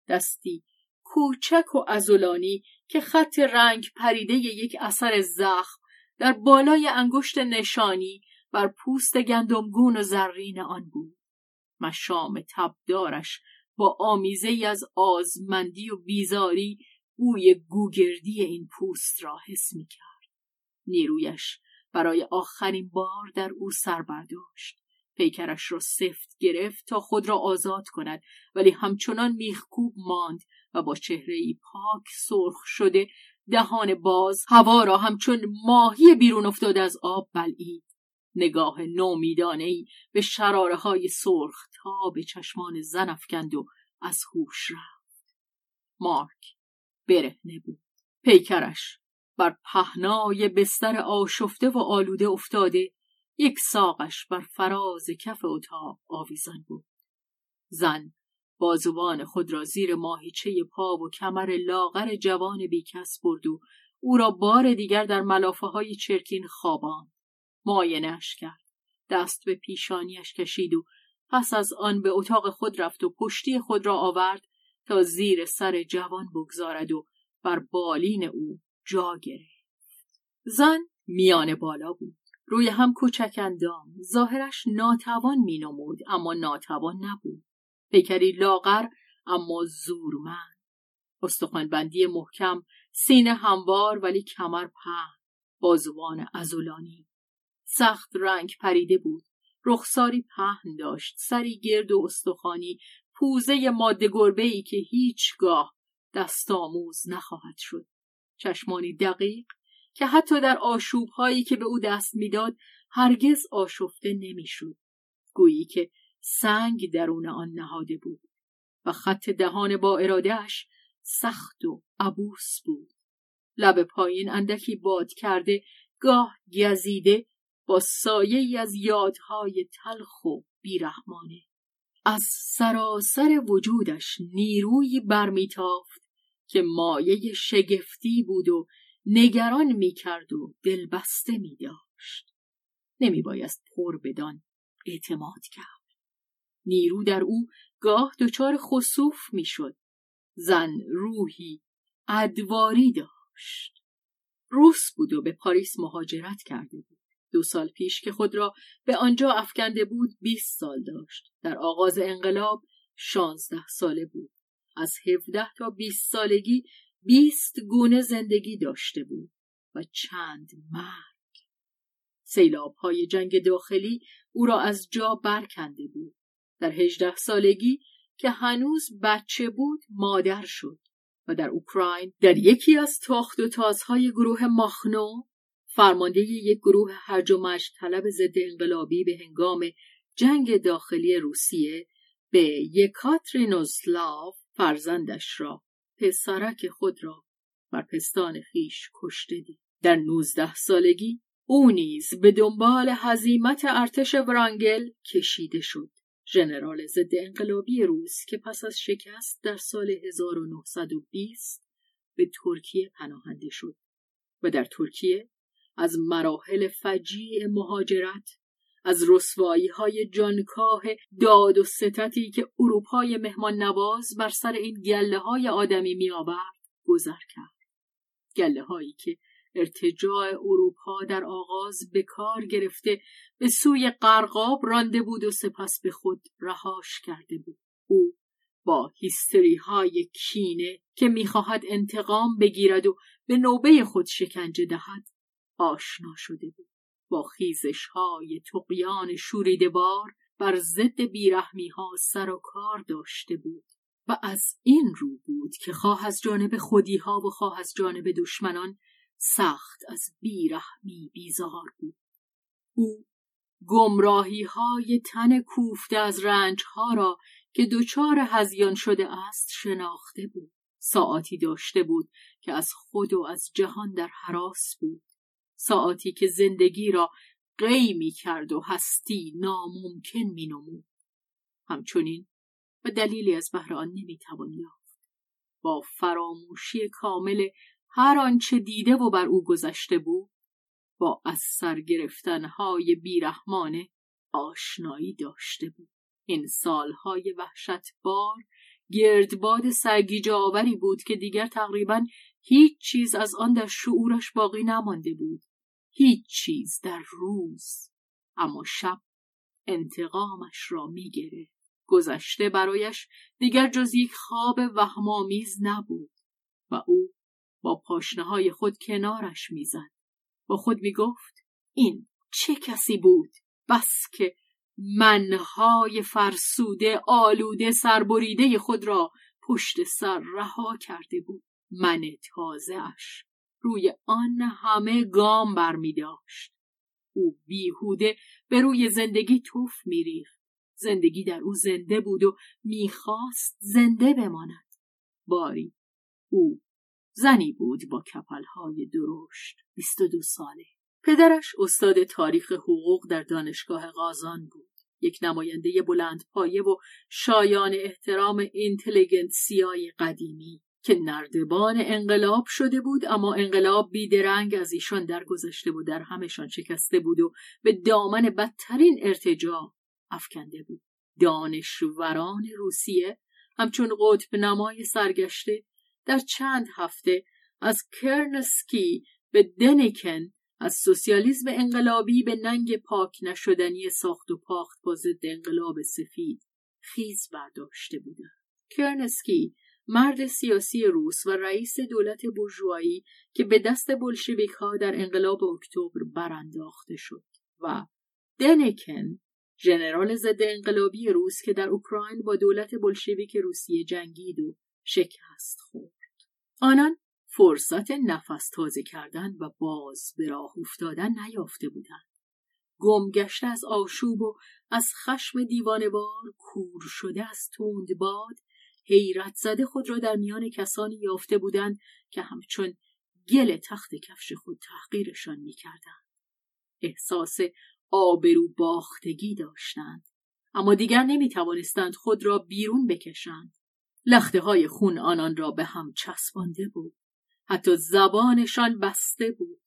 دستی کوچک و ازولانی که خط رنگ پریده یک اثر زخم در بالای انگشت نشانی بر پوست گندمگون و زرین آن بود مشام تبدارش با آمیزه ای از آزمندی و بیزاری بوی گوگردی این پوست را حس می کرد. نیرویش برای آخرین بار در او سر برداشت. پیکرش را سفت گرفت تا خود را آزاد کند ولی همچنان میخکوب ماند و با چهره پاک سرخ شده دهان باز هوا را همچون ماهی بیرون افتاده از آب بلعید نگاه نومیدانه ای به شراره های سرخ تا به چشمان زن افکند و از هوش رفت. مارک برهنه بود. پیکرش بر پهنای بستر آشفته و آلوده افتاده یک ساقش بر فراز کف اتاق آویزان بود. زن بازوان خود را زیر ماهیچه پا و کمر لاغر جوان بیکس برد و او را بار دیگر در ملافه های چرکین خوابان معاینهاش کرد. دست به پیشانیش کشید و پس از آن به اتاق خود رفت و پشتی خود را آورد تا زیر سر جوان بگذارد و بر بالین او جا گرفت. زن میان بالا بود. روی هم کوچک اندام. ظاهرش ناتوان مینمود اما ناتوان نبود. پیکری لاغر اما زورمند. استخوانبندی محکم سینه هموار ولی کمر پهن بازوان ازولانی. سخت رنگ پریده بود. رخساری پهن داشت سری گرد و استخوانی پوزه ماده گربه ای که هیچگاه دست آموز نخواهد شد. چشمانی دقیق که حتی در آشوب هایی که به او دست می‌داد هرگز آشفته نمی‌شد. گویی که سنگ درون آن نهاده بود و خط دهان با ارادهش سخت و عبوس بود. لب پایین اندکی باد کرده گاه گزیده با سایه ای از یادهای تلخ و بیرحمانه از سراسر وجودش نیروی برمیتافت که مایه شگفتی بود و نگران می‌کرد و دلبسته می داشت. نمی بایست پر بدان اعتماد کرد. نیرو در او گاه دچار خصوف می‌شد. زن روحی ادواری داشت. روس بود و به پاریس مهاجرت کرده بود. دو سال پیش که خود را به آنجا افکنده بود بیست سال داشت. در آغاز انقلاب شانزده ساله بود. از هفده تا بیست سالگی بیست گونه زندگی داشته بود و چند مرگ سیلاب های جنگ داخلی او را از جا برکنده بود در هجده سالگی که هنوز بچه بود مادر شد و در اوکراین در یکی از تاخت و تازهای گروه ماخنو فرمانده یک گروه هرج و طلب ضد انقلابی به هنگام جنگ داخلی روسیه به یکاترینوسلاو فرزندش را پسرک خود را بر پستان خیش کشته دید. در نوزده سالگی او نیز به دنبال هزیمت ارتش ورانگل کشیده شد. ژنرال ضد انقلابی روس که پس از شکست در سال 1920 به ترکیه پناهنده شد و در ترکیه از مراحل فجیع مهاجرت از رسوایی های جانکاه داد و ستتی که اروپای مهمان نواز بر سر این گله های آدمی می آورد گذر کرد. گله هایی که ارتجاع اروپا در آغاز به کار گرفته به سوی قرقاب رانده بود و سپس به خود رهاش کرده بود. او با هیستری های کینه که می‌خواهد انتقام بگیرد و به نوبه خود شکنجه دهد آشنا شده بود. با خیزش های تقیان شوریده بار بر ضد بیرحمی ها سر و کار داشته بود و از این رو بود که خواه از جانب خودی ها و خواه از جانب دشمنان سخت از بیرحمی بیزار بود. او گمراهی های تن کوفته از رنج ها را که دچار هزیان شده است شناخته بود. ساعتی داشته بود که از خود و از جهان در حراس بود. ساعتی که زندگی را قی می کرد و هستی ناممکن می نمود. همچنین و دلیلی از بهر آن نمی توان یافت. با فراموشی کامل هر آنچه دیده و بر او گذشته بود با از سر گرفتنهای بیرحمانه آشنایی داشته بود. این سالهای وحشتبار گردباد سرگیجه آوری بود که دیگر تقریبا هیچ چیز از آن در شعورش باقی نمانده بود هیچ چیز در روز. اما شب انتقامش را می‌گیره گذشته برایش دیگر جز یک خواب وهمآمیز نبود و او با پاشنه های خود کنارش می‌زد. با خود می‌گفت این چه کسی بود؟ بس که منهای فرسوده آلوده سربریده خود را پشت سر رها کرده بود. من تازهش روی آن همه گام بر داشت. او بیهوده به روی زندگی توف میریخت. زندگی در او زنده بود و می‌خواست زنده بماند. باری او زنی بود با کپلهای درشت بیست و دو ساله. پدرش استاد تاریخ حقوق در دانشگاه قازان بود. یک نماینده بلند پایه و شایان احترام اینتلیگنسیای قدیمی که نردبان انقلاب شده بود اما انقلاب بیدرنگ از ایشان درگذشته بود در همشان شکسته بود و به دامن بدترین ارتجاع افکنده بود. دانشوران روسیه همچون قطب نمای سرگشته در چند هفته از کرنسکی به دنیکن از سوسیالیسم انقلابی به ننگ پاک نشدنی ساخت و پاخت با ضد انقلاب سفید خیز برداشته بودند. کرنسکی مرد سیاسی روس و رئیس دولت بورژوایی که به دست بلشویک ها در انقلاب اکتبر برانداخته شد و دنکن ژنرال ضد انقلابی روس که در اوکراین با دولت بلشویک روسیه جنگید و شکست خورد. آنان فرصت نفس تازه کردن و باز به راه افتادن نیافته بودند. گمگشته از آشوب و از خشم دیوانوار کور شده از تند باد حیرت زده خود را در میان کسانی یافته بودند که همچون گل تخت کفش خود تحقیرشان می‌کردند. احساس آبرو باختگی داشتند. اما دیگر نمی توانستند خود را بیرون بکشند. لخته های خون آنان را به هم چسبانده بود. حتی زبانشان بسته بود.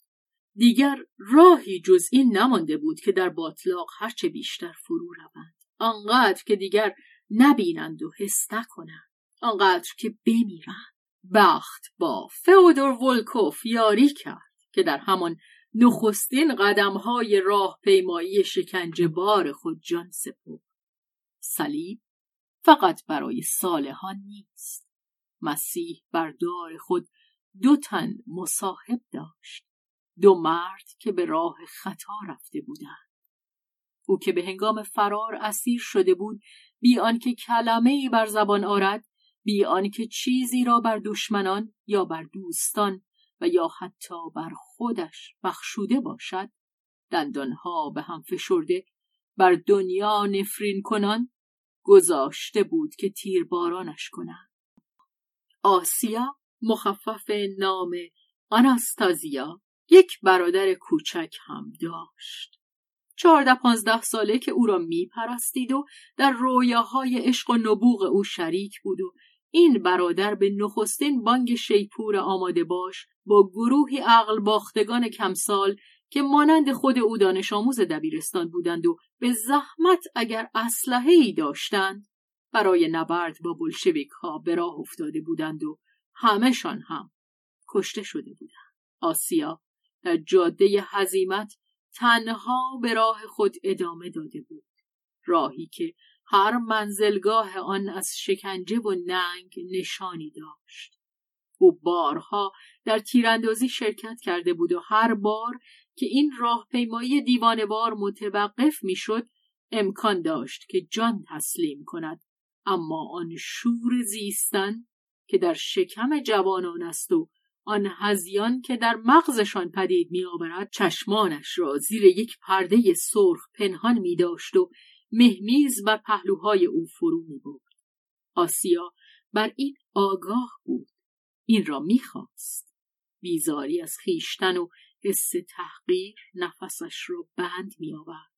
دیگر راهی جز این نمانده بود که در باطلاق هرچه بیشتر فرو روند. آنقدر که دیگر نبینند و حس نکنند. آنقدر که بمیرند بخت با فئودور ولکوف یاری کرد که در همان نخستین قدمهای راه پیمایی شکنجه بار خود جان سپرد. صلیب فقط برای صالحان نیست. مسیح بر دار خود دو تن مصاحب داشت. دو مرد که به راه خطا رفته بودند. او که به هنگام فرار اسیر شده بود بی آنکه کلمه ای بر زبان آرد بی آنکه چیزی را بر دشمنان یا بر دوستان و یا حتی بر خودش بخشوده باشد دندانها به هم فشرده بر دنیا نفرین کنان گذاشته بود که تیربارانش کنند. آسیا مخفف نام آناستازیا یک برادر کوچک هم داشت. چهارده پانزده ساله که او را میپرستید و در رویاهای عشق و نبوغ او شریک بود و این برادر به نخستین بانگ شیپور آماده باش با گروهی عقل باختگان کمسال که مانند خود او دانش آموز دبیرستان بودند و به زحمت اگر اسلحه ای داشتند برای نبرد با بلشویک ها به راه افتاده بودند و همهشان هم کشته شده بودند. آسیا در جاده حزیمت تنها به راه خود ادامه داده بود. راهی که هر منزلگاه آن از شکنجه و ننگ نشانی داشت. او بارها در تیراندازی شرکت کرده بود و هر بار که این راهپیمایی دیوانوار متوقف می‌شد امکان داشت که جان تسلیم کند اما آن شور زیستن که در شکم جوانان است و آن هزیان که در مغزشان پدید میآورد چشمانش را زیر یک پرده سرخ پنهان می داشت و مهمیز بر پهلوهای او فرو می بود. آسیا بر این آگاه بود. این را می‌خواست. بیزاری از خیشتن و حس تحقیر نفسش را بند می آورد.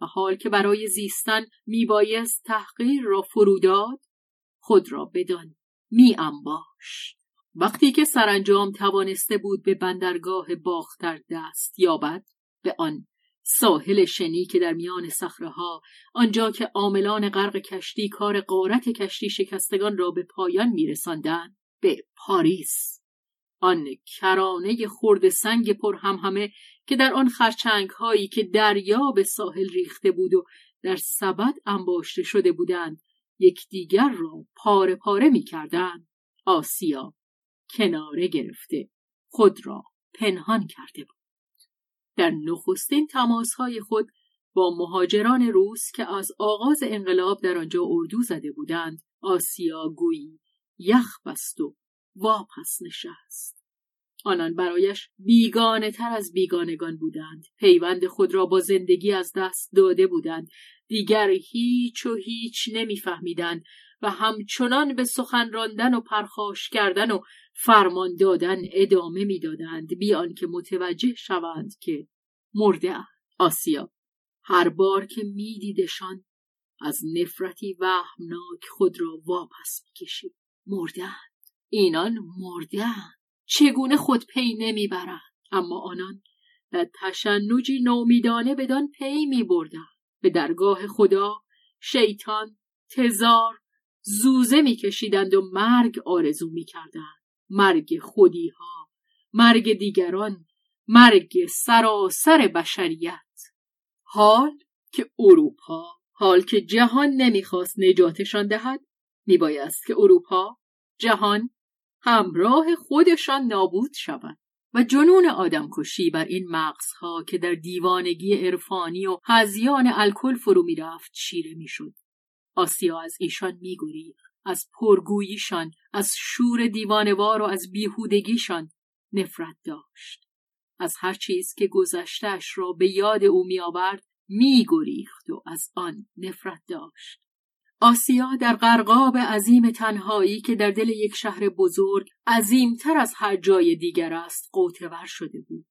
و حال که برای زیستن میبایست تحقیر را فروداد خود را بدان می انباش. وقتی که سرانجام توانسته بود به بندرگاه باختر دست یابد به آن ساحل شنی که در میان ها آنجا که عاملان غرق کشتی کار قارت کشتی شکستگان را به پایان میرساندند به پاریس آن کرانه خورد سنگ پر هم همه که در آن خرچنگ هایی که دریا به ساحل ریخته بود و در سبد انباشته شده بودند یکدیگر را پاره پاره می کردن. آسیا کناره گرفته خود را پنهان کرده بود. در نخستین های خود با مهاجران روس که از آغاز انقلاب در آنجا اردو زده بودند آسیا گویی یخ بست و واپس نشست. آنان برایش بیگانه تر از بیگانگان بودند. پیوند خود را با زندگی از دست داده بودند. دیگر هیچ و هیچ نمیفهمیدند و همچنان به سخن راندن و پرخاش کردن و فرمان دادن ادامه می‌دادند بیان که متوجه شوند که مرده آسیا. هر بار که میدیدشان از نفرتی وهمناک خود را واپس می‌کشید. مردند اینان مردند چگونه خود پی نمی‌برند؟ اما آنان در تشنجی نومیدانه بدان پی میبردند. به درگاه خدا شیطان تزار زوزه میکشیدند و مرگ آرزو می‌کردند. مرگ خودیها مرگ دیگران مرگ سراسر بشریت. حال که اروپا حال که جهان نمی‌خواست نجاتشان دهد میبایست که اروپا جهان همراه خودشان نابود شود. و جنون آدمکشی بر این مغزها که در دیوانگی عرفانی و هزیان الکل فرو می‌رفت چیره می‌شد. آسیا از ایشان میگریخت از پرگوییشان از شور دیوانوار و از بیهودگیشان نفرت داشت از هر چیز که گذشتش را به یاد او میآورد میگریخت و از آن نفرت داشت آسیا در قرقاب عظیم تنهایی که در دل یک شهر بزرگ عظیمتر از هر جای دیگر است قوتور شده بود.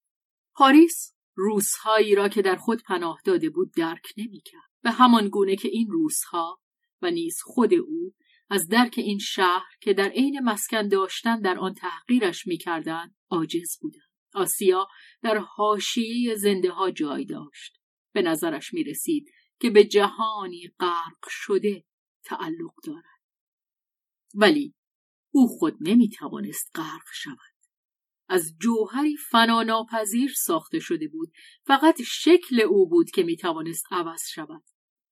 پاریس روزهایی را که در خود پناه داده بود درک نمی‌کرد. به همان گونه که این روزها و نیز خود او از درک این شهر که در عین مسکن داشتن در آن تحقیرش می‌کردند عاجز بودند. آسیا در حاشیه زنده ها جای داشت. به نظرش می رسید که به جهانی غرق شده تعلق دارد ولی او خود نمی توانست غرق شود از جوهری فناناپذیر ساخته شده بود فقط شکل او بود که می توانست عوض شود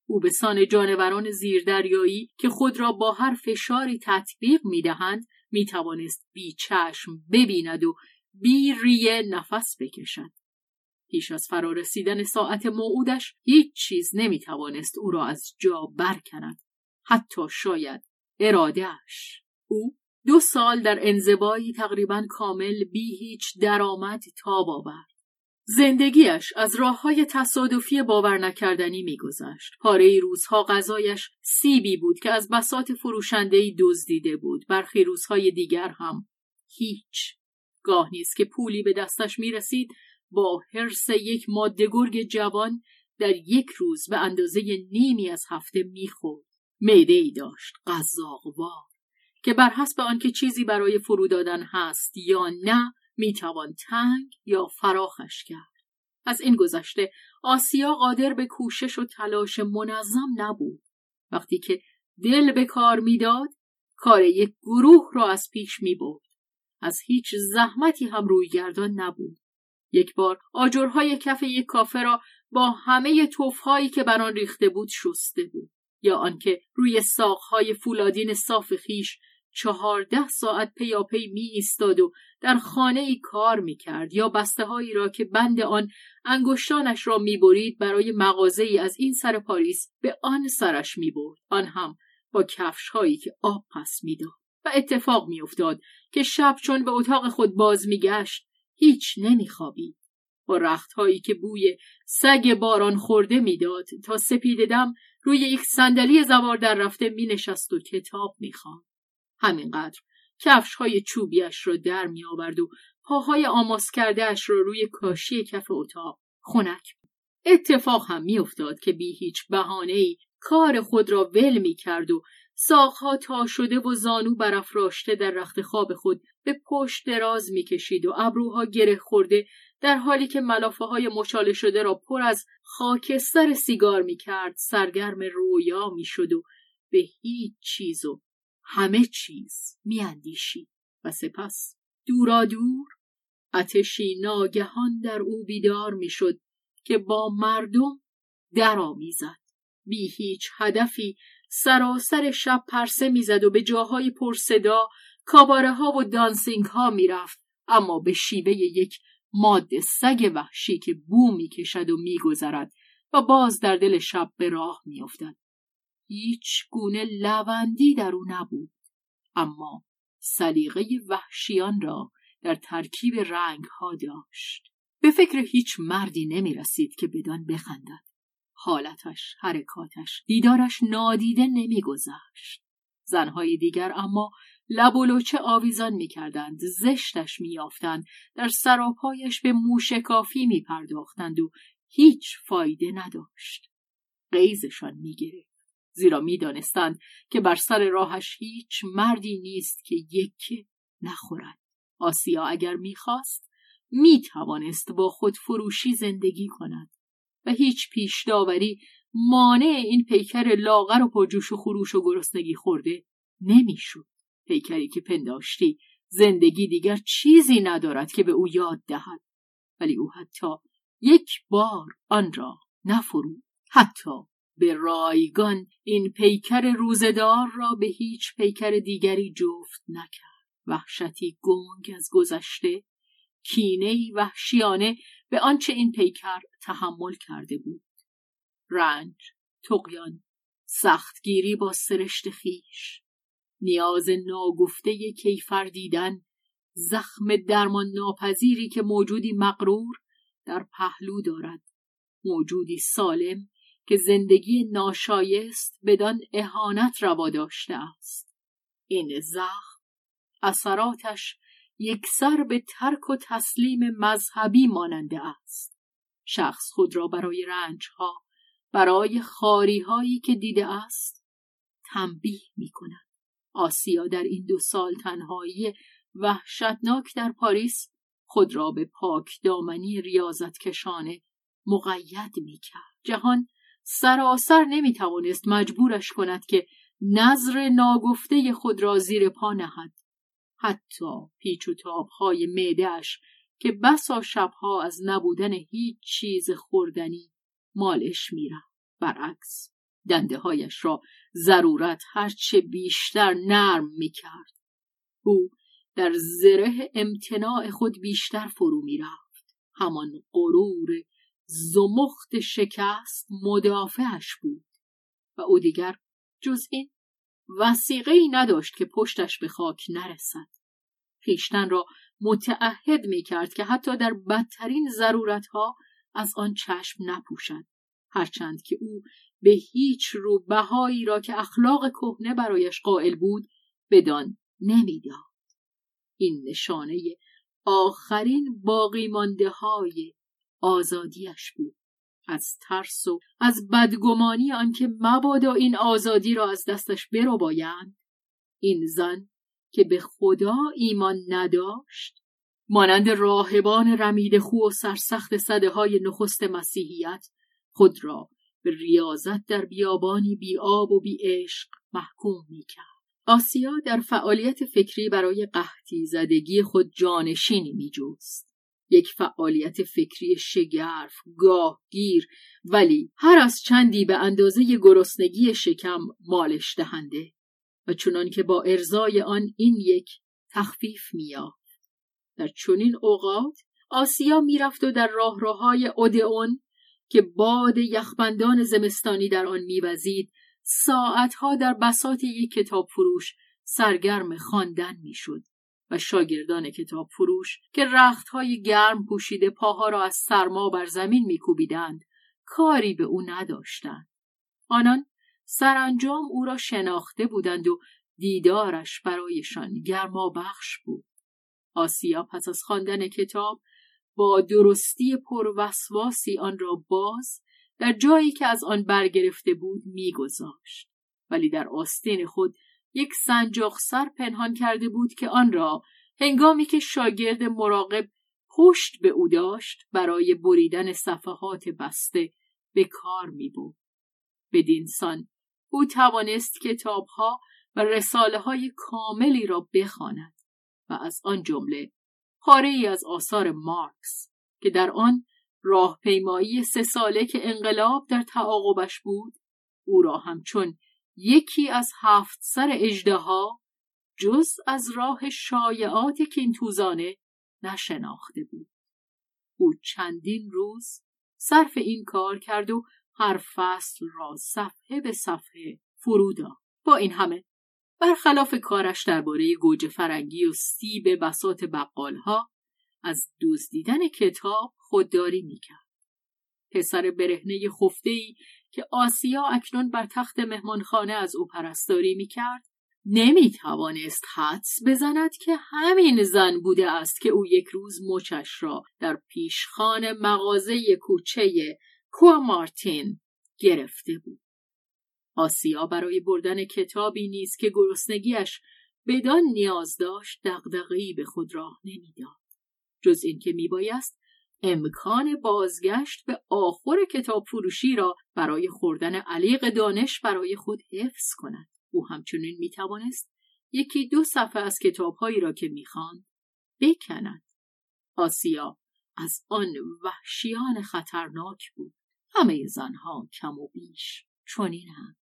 او به سان جانوران زیردریایی که خود را با هر فشاری تطبیق می دهند می توانست بی چشم ببیند و بی ریه نفس بکشد. پیش از فرارسیدن ساعت موعودش هیچ چیز نمی توانست او را از جا برکند. حتی شاید ارادهش او دو سال در انزبایی تقریبا کامل بی هیچ درآمد تاب آورد زندگیش از راه های تصادفی باور نکردنی میگذشت. پاره روزها غذایش سیبی بود که از بسات فروشندهای دزدیده بود. برخی روزهای دیگر هم هیچ. گاه نیست که پولی به دستش می رسید با حرس یک ماده گرگ جوان در یک روز به اندازه نیمی از هفته می‌خورد. میده ای داشت قزاقوار که بر حسب آنکه چیزی برای فرو دادن هست یا نه می‌توان تنگ یا فراخش کرد. از این گذشته آسیا قادر به کوشش و تلاش منظم نبود. وقتی که دل به کار می‌داد کار یک گروه را از پیش می بود. از هیچ زحمتی هم روی گردان نبود. یک بار آجرهای کف یک کافه را با همه توفهایی که بر آن ریخته بود شسته بود. یا آنکه روی ساقهای فولادین صاف خیش چهارده ساعت پیاپی می ایستاد و در خانه ای کار می کرد یا بسته هایی را که بند آن انگشتانش را می برید برای مغازه ای از این سر پاریس به آن سرش می برد. آن هم با کفش هایی که آب پس می داد. و اتفاق می افتاد که شب چون به اتاق خود باز می گشت هیچ نمی خوابید. با رختهایی که بوی سگ باران خورده می‌داد تا سپید دم روی یک صندلی زوار در رفته می نشست و کتاب می همینقدر. کفش های چوبیش را در می آورد و پاهای آماس کردهش را روی کاشی کف اتاق خنک. اتفاق هم میافتاد که بی هیچ بهانه کار خود را ول می کرد و ساقها تا شده و زانو برافراشته در رخت خواب خود به پشت دراز می‌کشید و ابروها گره خورده در حالی که ملافه های مچاله شده را پر از خاکستر سیگار می‌کرد سرگرم رویا می‌شد و به هیچ چیز و همه چیز میاندیشید و سپس دورا دور اتشی ناگهان در او بیدار می‌شد که با مردم درآمیزد. بی هیچ هدفی سراسر شب پرسه می‌زد و به جاهای پرصدا کاباره ها و دانسینگ ها می‌رفت. اما به شیوه یک ماده سگ وحشی که بو می‌کشد و میگذرد و باز در دل شب به راه میافتد. هیچ گونه لوندی در او نبود. اما سلیقه وحشیان را در ترکیب رنگ ها داشت. به فکر هیچ مردی نمی رسید که بدان بخندد. حالتش حرکاتش دیدارش نادیده نمیگذشت. زنهای دیگر اما لب و لوچه آویزان می‌کردند زشتش میافتند در سراپایش به موشکافی میپرداختند و هیچ فایده نداشت. قیزشان می‌گرفت. زیرا می‌دانستند که بر سر راهش هیچ مردی نیست که یکی نخورد. آسیا اگر می‌خواست می‌توانست با خود فروشی زندگی کند و هیچ پیش داوری مانع این پیکر لاغر و پرجوش و خروش و گرسنگی خورده نمی‌شد. پیکری که پنداشتی زندگی دیگر چیزی ندارد که به او یاد دهد. ولی او حتی یک بار آن را نفرود حتی به رایگان این پیکر روزدار را به هیچ پیکر دیگری جفت نکرد. وحشتی گنگ از گذشته کینه وحشیانه به آنچه این پیکر تحمل کرده بود. رنج تقیان سختگیری با سرشت خیش نیاز ناگفته کیفر دیدن زخم درمان ناپذیری که موجودی مقرور در پهلو دارد. موجودی سالم که زندگی ناشایست بدان اهانت روا داشته است. این زخم اثراتش یکسر به ترک و تسلیم مذهبی ماننده است. شخص خود را برای رنجها برای خاریهایی که دیده است تنبیه می کند آسیا در این دو سال تنهایی وحشتناک در پاریس خود را به پاک دامنی ریاضت کشانه مقید می کرد. جهان سراسر نمی توانست مجبورش کند که نظر ناگفته خود را زیر پا نهد. حتی پیچ و تابهای معدهش که بسا شبها از نبودن هیچ چیز خوردنی مالش می‌رفت. برعکس دنده هایش را ضرورت هرچه بیشتر نرم می‌کرد. او در زره امتناع خود بیشتر فرو می‌رفت. همان غرور زمخت شکست مدافعش بود و او دیگر جز این وسیقه ای نداشت که پشتش به خاک نرسد. خیشتن را متعهد می کرد که حتی در بدترین ضرورتها از آن چشم نپوشد هرچند که او به هیچ رو بهایی را که اخلاق کهنه برایش قائل بود بدان نمی‌داد. این نشانه آخرین باقی مانده های آزادیش بود از ترس و از بدگمانی آنکه مبادا این آزادی را از دستش برو این زن که به خدا ایمان نداشت مانند راهبان رمید خو و سرسخت صده های نخست مسیحیت خود را به ریاضت در بیابانی بی آب و بی عشق محکوم می کرد. آسیا در فعالیت فکری برای قحطی زدگی خود جانشینی می جوست. یک فعالیت فکری شگرف، گاهگیر ولی هر از چندی به اندازه گرسنگی شکم مالش دهنده و چنان که با ارزای آن این یک تخفیف میافت در چنین اوقات آسیا می‌رفت و در راهروهای اودئون که باد یخبندان زمستانی در آن میوزید ساعتها در بساط یک کتاب فروش سرگرم خواندن می‌شد. و شاگردان کتاب فروش که رختهای گرم پوشیده پاها را از سرما بر زمین میکوبیدند کاری به او نداشتند. آنان سرانجام او را شناخته بودند و دیدارش برایشان گرما بخش بود. آسیا پس از خواندن کتاب با درستی پروسواسی آن را باز در جایی که از آن برگرفته بود میگذاشت. ولی در آستین خود یک سنجاق سر پنهان کرده بود که آن را هنگامی که شاگرد مراقب پشت به او داشت برای بریدن صفحات بسته به کار می بود. بدین سان او توانست کتابها و رساله های کاملی را بخواند و از آن جمله پاره ای از آثار مارکس که در آن راهپیمایی سه ساله که انقلاب در تعاقبش بود او را همچون یکی از هفت سر اجدها جز از راه شایعات کینتوزانه نشناخته بود. او چندین روز صرف این کار کرد و هر فصل را صفحه به صفحه فرودا با این همه برخلاف کارش درباره گوجه فرنگی و سیب بسات بقالها از دزدیدن کتاب خودداری می‌کرد. پسر برهنه خفتهای که آسیا اکنون بر تخت مهمانخانه از او پرستاری می‌کرد نمی توانست حدس بزند که همین زن بوده است که او یک روز مچش را در پیشخان مغازه کوچه کوا مارتین گرفته بود. آسیا برای بردن کتابی نیز که گرسنگیش بدان نیاز داشت دغدغه‌ای به خود راه نمی‌داد جز اینکه میبایست امکان بازگشت به آخر کتاب فروشی را برای خوردن علیق دانش برای خود حفظ کند. او همچنین می‌توانست یکی دو صفحه از کتابهایی را که می‌خواند بکند. آسیا از آن وحشیان خطرناک بود. همه زنها کم و بیش چنینند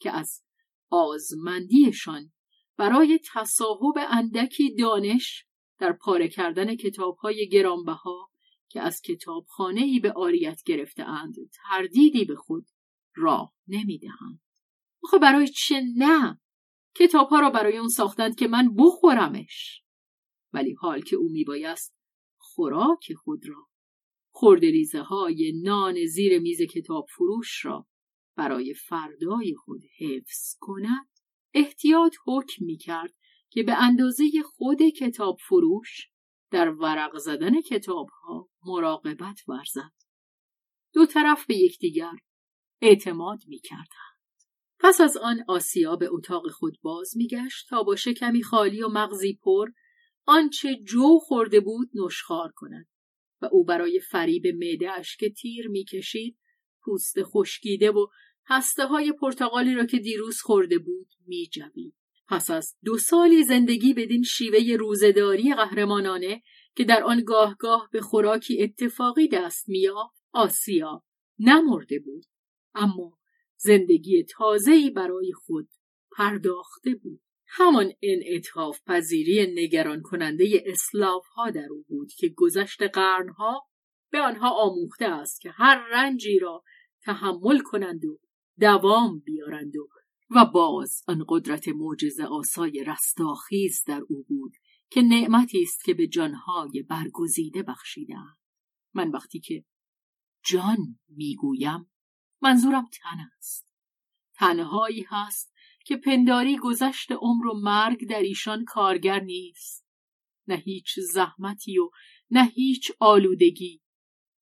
که از آزمندیشان برای تصاحب اندکی دانش در پاره کردن کتابهای گرانبها که از کتابخانه ای به آریت گرفته اند تردیدی به خود راه نمی‌دهند. آخه برای چه نه؟ کتابها را برای اون ساختند که من بخورمش. ولی حال که او میبایست خوراک خود را خردریزه های نان زیر میز کتاب فروش را برای فردای خود حفظ کند احتیاط حکم می کرد که به اندازه خود کتاب فروش در ورق زدن کتاب ها مراقبت ورزد. دو طرف به یکدیگر اعتماد می کردن. پس از آن آسیا به اتاق خود باز میگشت تا با شکمی خالی و مغزی پر آنچه جو خورده بود نشخار کند و او برای فریب معدهاش که تیر می‌کشید پوست خشکیده و هسته های پرتغالی را که دیروز خورده بود میجوید پس از دو سالی زندگی بدین شیوه روزداری قهرمانانه که در آن گاه گاه به خوراکی اتفاقی دست میافت آسیا نمرده بود. اما زندگی تازه‌ای برای خود پرداخته بود. همان انعطاف پذیری نگران کننده اسلاف ها در او بود که گذشت قرنها به آنها آموخته است که هر رنجی را تحمل کنند و دوام بیارند و و باز آن قدرت معجزه آسای رستاخیز در او بود که نعمتی است که به جانهای برگزیده بخشیدند من وقتی که جان می‌گویم منظورم تن است. تنهایی هست که پنداری گذشت عمر و مرگ در ایشان کارگر نیست. نه هیچ زحمتی و نه هیچ آلودگی.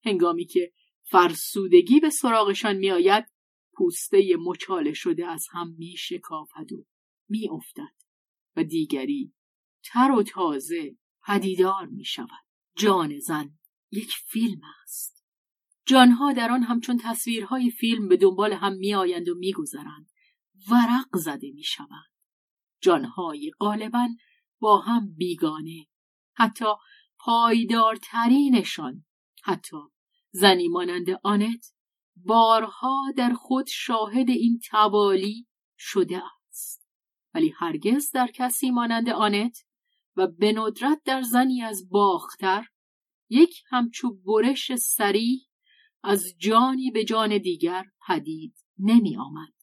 هنگامی که فرسودگی به سراغشان میآید پوسته مچاله شده از هم می شکافد و می افتد و دیگری تر و تازه پدیدار می شود. جان زن یک فیلم است. جانها در آن همچون تصویرهای فیلم به دنبال هم می آیند و می گذرند. ورق زده می شوند. جانهای غالبا با هم بیگانه. حتی پایدارترینشان حتی زنی مانند آنت بارها در خود شاهد این توالی شده است ولی هرگز در کسی مانند آنت و به ندرت در زنی از باختر یک همچو برش سریح از جانی به جان دیگر پدید نمی آمد.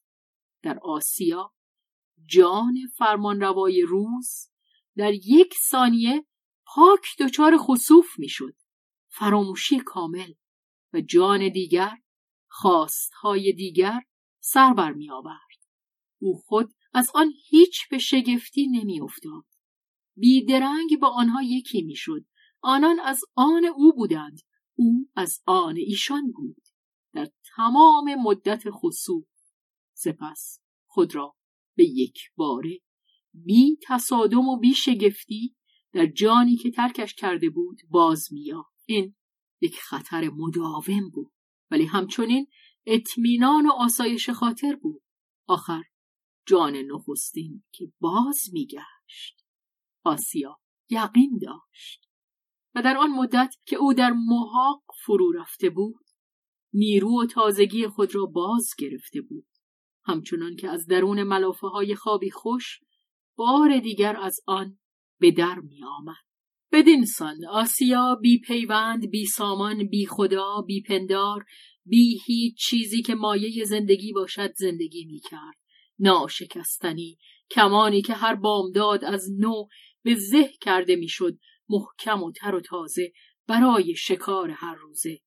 در آسیا جان فرمانروای روز در یک ثانیه پاک دچار خصوف می‌شد فراموشی کامل و جان دیگر خواستهای دیگر سر بر می آورد. او خود از آن هیچ به شگفتی نمی افتاد. بیدرنگ با آنها یکی می‌شد. آنان از آن او بودند. او از آن ایشان بود. در تمام مدت خصوص سپس خود را به یک باره بی تصادم و بی شگفتی در جانی که ترکش کرده بود باز میا این یک خطر مداوم بود ولی همچنین اطمینان و آسایش خاطر بود. آخر جان نخستین که باز میگشت. آسیا یقین داشت. و در آن مدت که او در محاق فرو رفته بود نیرو و تازگی خود را باز گرفته بود. همچنان که از درون ملافه های خوابی خوش بار دیگر از آن به در می آمد. بدین سان آسیا بی پیوند بی سامان بی خدا بی پندار بی هیچ چیزی که مایه زندگی باشد زندگی می کرد. ناشکستنی کمانی که هر بامداد از نو به زه کرده می‌شد محکم و تر و تازه برای شکار هر روزه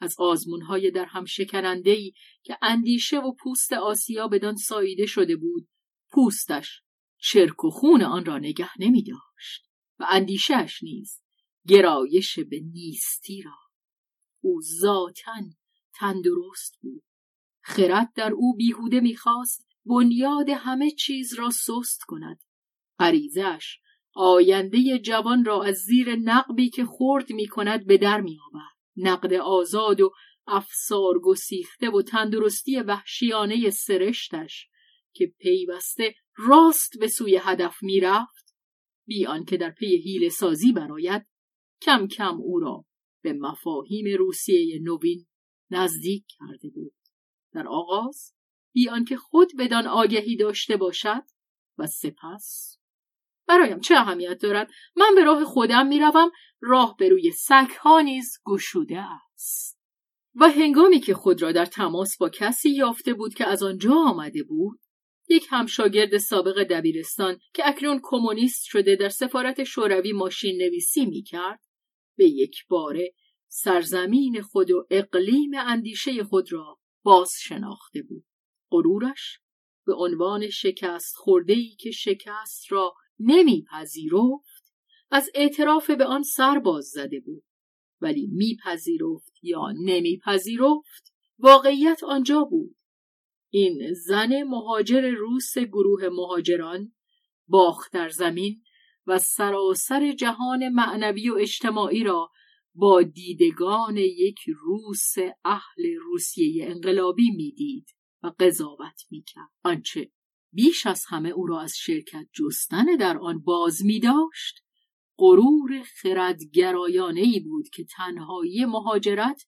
از آزمونهای در هم شکنندهی که اندیشه و پوست آسیا بدان ساییده شده بود پوستش چرک و خون آن را نگه نمی داشت و اندیشهش نیز گرایش به نیستی را. او ذاتا تندرست بود. خرد در او بیهوده می‌خواست بنیاد همه چیز را سست کند. غریزش آینده جوان را از زیر نقبی که خورد می کند به در می آورد. نقد آزاد و افسار گسیخته و تندرستی وحشیانه سرشتش که پیوسته راست به سوی هدف می‌رفت بی آنکه در پی حیل سازی براید کم کم او را به مفاهیم روسیه نوین نزدیک کرده بود. در آغاز بی آنکه خود بدان آگهی داشته باشد و سپس برایم چه اهمیت دارد؟ من به راه خودم می‌روم راه به روی سگها نیز گشوده است. و هنگامی که خود را در تماس با کسی یافته بود که از آنجا آمده بود یک همشاگرد سابق دبیرستان که اکنون کمونیست شده در سفارت شوروی ماشین نویسی می کرد به یک باره سرزمین خود و اقلیم اندیشه خود را باز شناخته بود. غرورش به عنوان شکست خوردهی که شکست را نمیپذیرفت از اعتراف به آن سر باز زده بود ولی میپذیرفت یا نمیپذیرفت واقعیت آنجا بود این زن مهاجر روس گروه مهاجران باخت در زمین و سراسر جهان معنوی و اجتماعی را با دیدگان یک روس اهل روسیه انقلابی می‌دید و قضاوت می‌کرد. آنچه بیش از همه او را از شرکت جستن در آن باز می داشت غرور خردگرایانه ای بود که تنهایی مهاجرت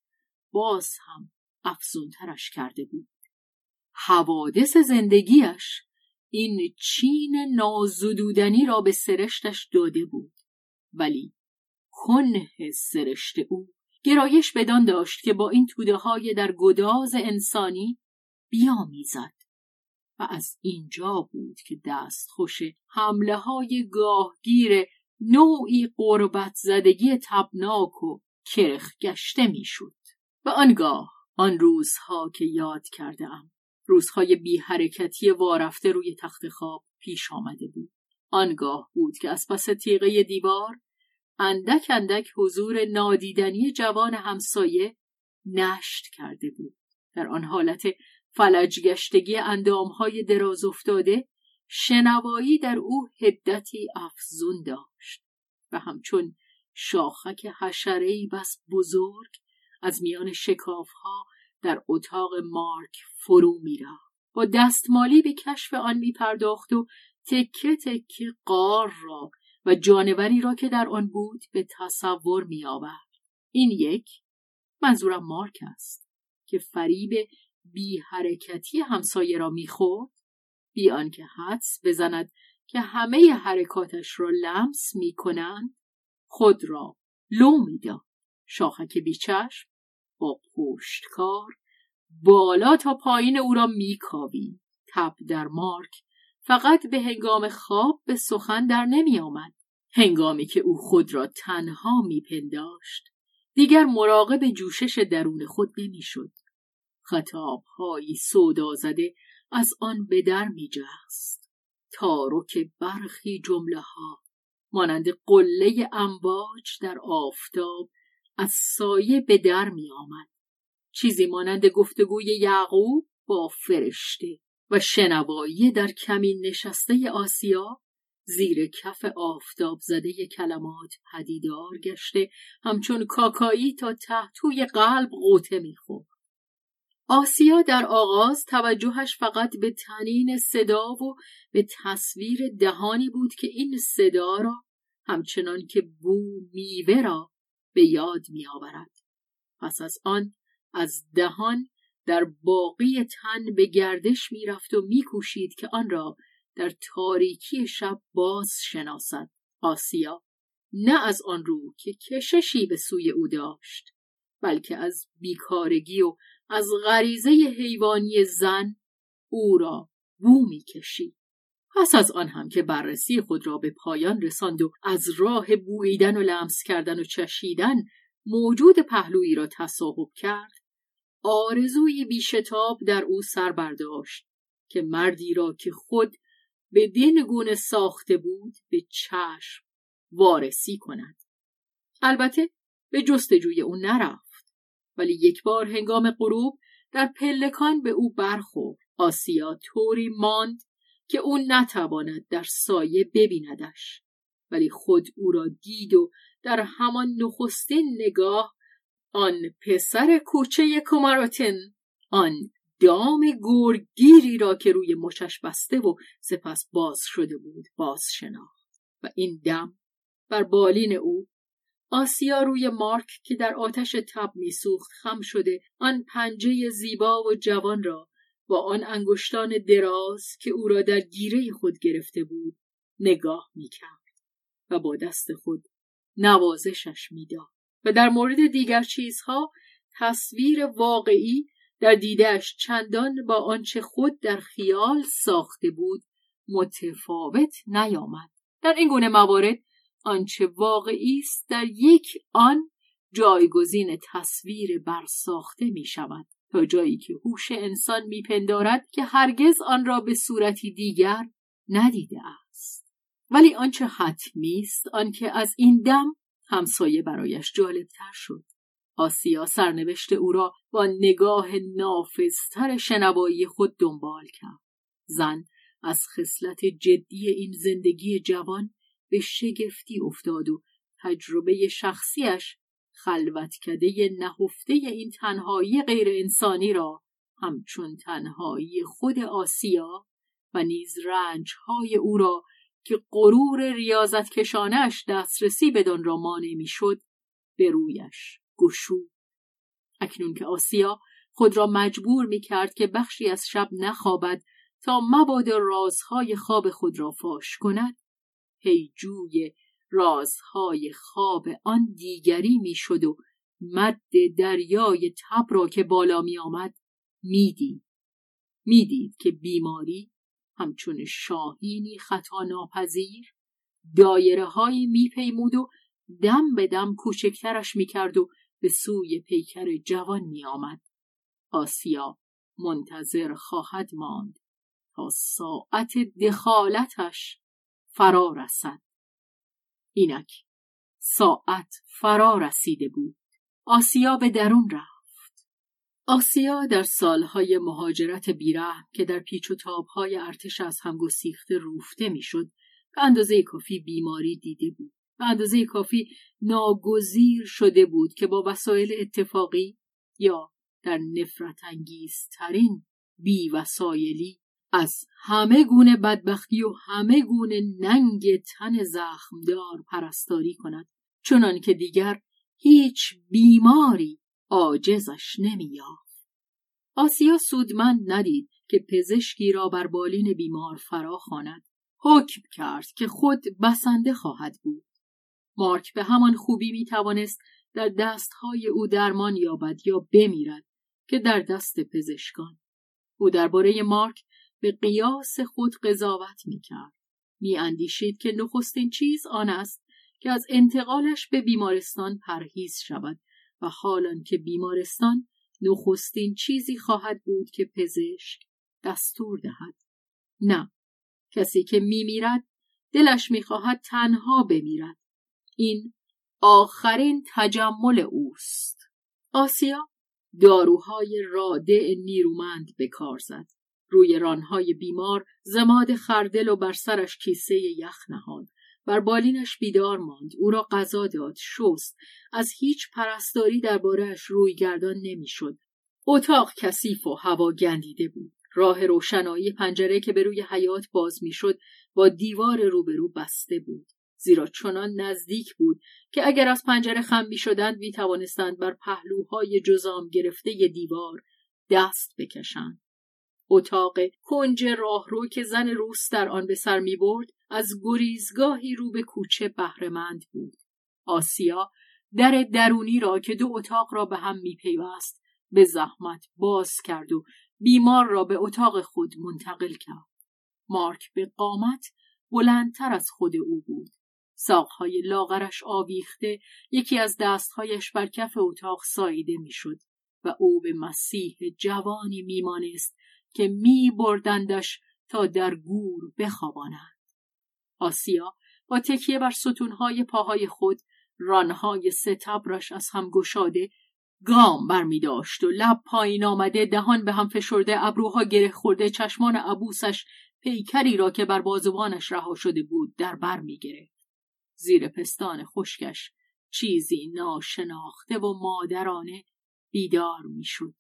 باز هم افزونترش کرده بود. حوادث زندگیش این چین نازدودنی را به سرشتش داده بود ولی کنه سرشت او گرایش بدان داشت که با این توده های در گداز انسانی بیامیزد. و از اینجا بود که دست خوش حمله های گاهگیر نوعی قربت زدگی تبناک و کرخ گشته می‌شد. و آنگاه آن روزها که یاد کرده ام روزهای بی حرکتی وارفته روی تخت خواب پیش آمده بود. آنگاه بود که از پس تیغه دیوار اندک اندک حضور نادیدنی جوان همسایه نشت کرده بود. در آن حالت فلج گشتگی اندامهای دراز افتاده شنوایی در او هدتی افزون داشت و همچون شاخک حشرهای بس بزرگ از میان شکافها در اتاق مارک فرو می‌رفت. با دستمالی به کشف آن می پرداخت و تکه تکه قار را و جانوری را که در آن بود به تصور می آورد. این یک منظورم مارک است که فریب بی حرکتی همسایه را می‌خورد. بی آنکه حدس بزند که همه حرکاتش را لمس می کنند خود را لو می‌داد. شاخک بیچشم با پشتکار بالا تا پایین او را میکاوید تب در مارک فقط به هنگام خواب به سخن در نمی آمد. هنگامی که او خود را تنها میپنداشت دیگر مراقب جوشش درون خود نمی‌شد. خطابهایی سودا زده از آن به در میجست. تارک برخی جمله ها مانند قله امواج در آفتاب از سایه به در می آمد. چیزی مانند گفتگوی یعقوب با فرشته و شنوایی در کمین نشسته آسیا زیر کف آفتاب زده کلمات پدیدار گشته همچون کاکایی تا تحتوی قلب قوطه می‌خورد آسیا در آغاز توجهش فقط به تنین صدا و به تصویر دهانی بود که این صدا را همچنان که بو میوه را به یاد می آورد. پس از آن از دهان در باقی تن به گردش می رفت و می کوشید که آن را در تاریکی شب باز شناسد. آسیا نه از آن رو که کششی به سوی او داشت بلکه از بیکارگی و از غریزه حیوانی زن او را بو می کشید. پس از آن هم که بررسی خود را به پایان رساند و از راه بوییدن و لمس کردن و چشیدن موجود پهلویی را تصاحب کرد آرزوی بیشتاب در او سر برداشت که مردی را که خود به دین گونه ساخته بود به چشم وارسی کند. البته به جستجوی او نرفت ولی یک بار هنگام غروب در پلکان به او برخورد. آسیا طوری ماند که او نتواند در سایه ببیندش ولی خود او را دید و در همان نخستین نگاه آن پسر کوچه کماراتن آن دام گرگیری را که روی مچش بسته و سپس باز شده بود باز شناخت. و این دم بر بالین او آسیا روی مارک که در آتش تب میسوخت خم شده آن پنجه زیبا و جوان را با آن انگشتان دراز که او را در گیره خود گرفته بود نگاه می‌کرد و با دست خود نوازشش می‌داد و در مورد دیگر چیزها تصویر واقعی در دیدهش چندان با آنچه خود در خیال ساخته بود متفاوت نیامد. در این گونه موارد آنچه واقعی است در یک آن جایگزین تصویر برساخته می شود تا جایی که هوش انسان میپندارد که هرگز آن را به صورتی دیگر ندیده است. ولی آنچه حتمی است آنکه از این دم همسایه برایش جالبتر شد. آسیا سرنوشت او را با نگاه نافذتر شنوایی خود دنبال کرد. زن از خصلت جدی این زندگی جوان به شگفتی افتاد و تجربه شخصیش خلوتکده نهفته این تنهایی غیر انسانی را همچون تنهایی خود آسیا و نیز رنجهای او را که غرور ریاضت کشانش دسترسی بدان را مانع می‌شد به رویش گشود. اکنون که آسیا خود را مجبور می کرد که بخشی از شب نخوابد تا مباد رازهای خواب خود را فاش کند پیجوی رازهای خواب آن دیگری می‌شد و مد دریای تب را که بالا می آمد می‌دید. می‌دید که بیماری همچون شاهینی خطا ناپذیر دایره هایی میپیمود و دم به دم کوچکترش می‌کرد و به سوی پیکر جوان میآمد. آسیا منتظر خواهد ماند تا ساعت دخالتش فرا رسد اینک. ساعت فرا رسیده بود. آسیا به درون رفت. آسیا در سالهای مهاجرت بیره که در پیچ و تابهای ارتش از هم گسیخته روفته می‌شد به اندازه کافی بیماری دیده بود. به اندازه کافی ناگزیر شده بود که با وسایل اتفاقی یا در نفرت انگیزترین بی وسایلی از همه گونه بدبختی و همه گونه ننگ تن زخمدار پرستاری کند چنان که دیگر هیچ بیماری عاجزش نمییافت. آسیا سودمند ندید که پزشکی را بر بالین بیمار فرا خواند. حکم کرد که خود بسنده خواهد بود. مارک به همان خوبی می توانست در دستهای او درمان یابد یا بمیرد که در دست پزشکان. او درباره مارک به قیاس خود قضاوت می کرد. می اندیشید که نخستین چیز آن است که از انتقالش به بیمارستان پرهیز شود و حالان که بیمارستان نخستین چیزی خواهد بود که پزشک دستور دهد. نه، کسی که می میرد دلش می‌خواهد تنها بمیرد. این آخرین تجمل اوست. آسیا داروهای راده نیرومند به کار زد. روی رانهای بیمار زماد خردل و بر سرش کیسه یخ نهاد. بر بالینش بیدار ماند. او را غذا داد. شست. از هیچ پرستاری دربارهاش روی گردان نمی‌شد. اتاق کثیف و هوا گندیده بود. راه روشنایی پنجره که به روی حیات باز می‌شد با دیوار روبرو بسته بود. زیرا چنان نزدیک بود که اگر از پنجره خم می شدند می توانستند بر پهلوهای جزام گرفته دیوار دست بکشند. اتاق کنج راهرو که زن روس در آن به سر می برد از گریزگاهی رو به کوچه بهرهمند بود. آسیا در درونی را که دو اتاق را به هم می پیوست به زحمت باز کرد و بیمار را به اتاق خود منتقل کرد. مارک به قامت بلندتر از خود او بود. ساقهای لاغرش آویخته یکی از دستهایش بر کف اتاق ساییده می‌شد و او به مسیح جوانی میمانست که می بردندش تا در گور بخواباند. آسیا با تکیه بر ستونهای پاهای خود رانهای ستبرش از هم گشاده گام بر می داشت و لب پایین آمده دهان به هم فشرده ابروها گره خورده چشمان عبوسش پیکری را که بر بازوانش رها شده بود در بر می زیر پستان خشکش چیزی ناشناخته و مادرانه بیدار می‌شد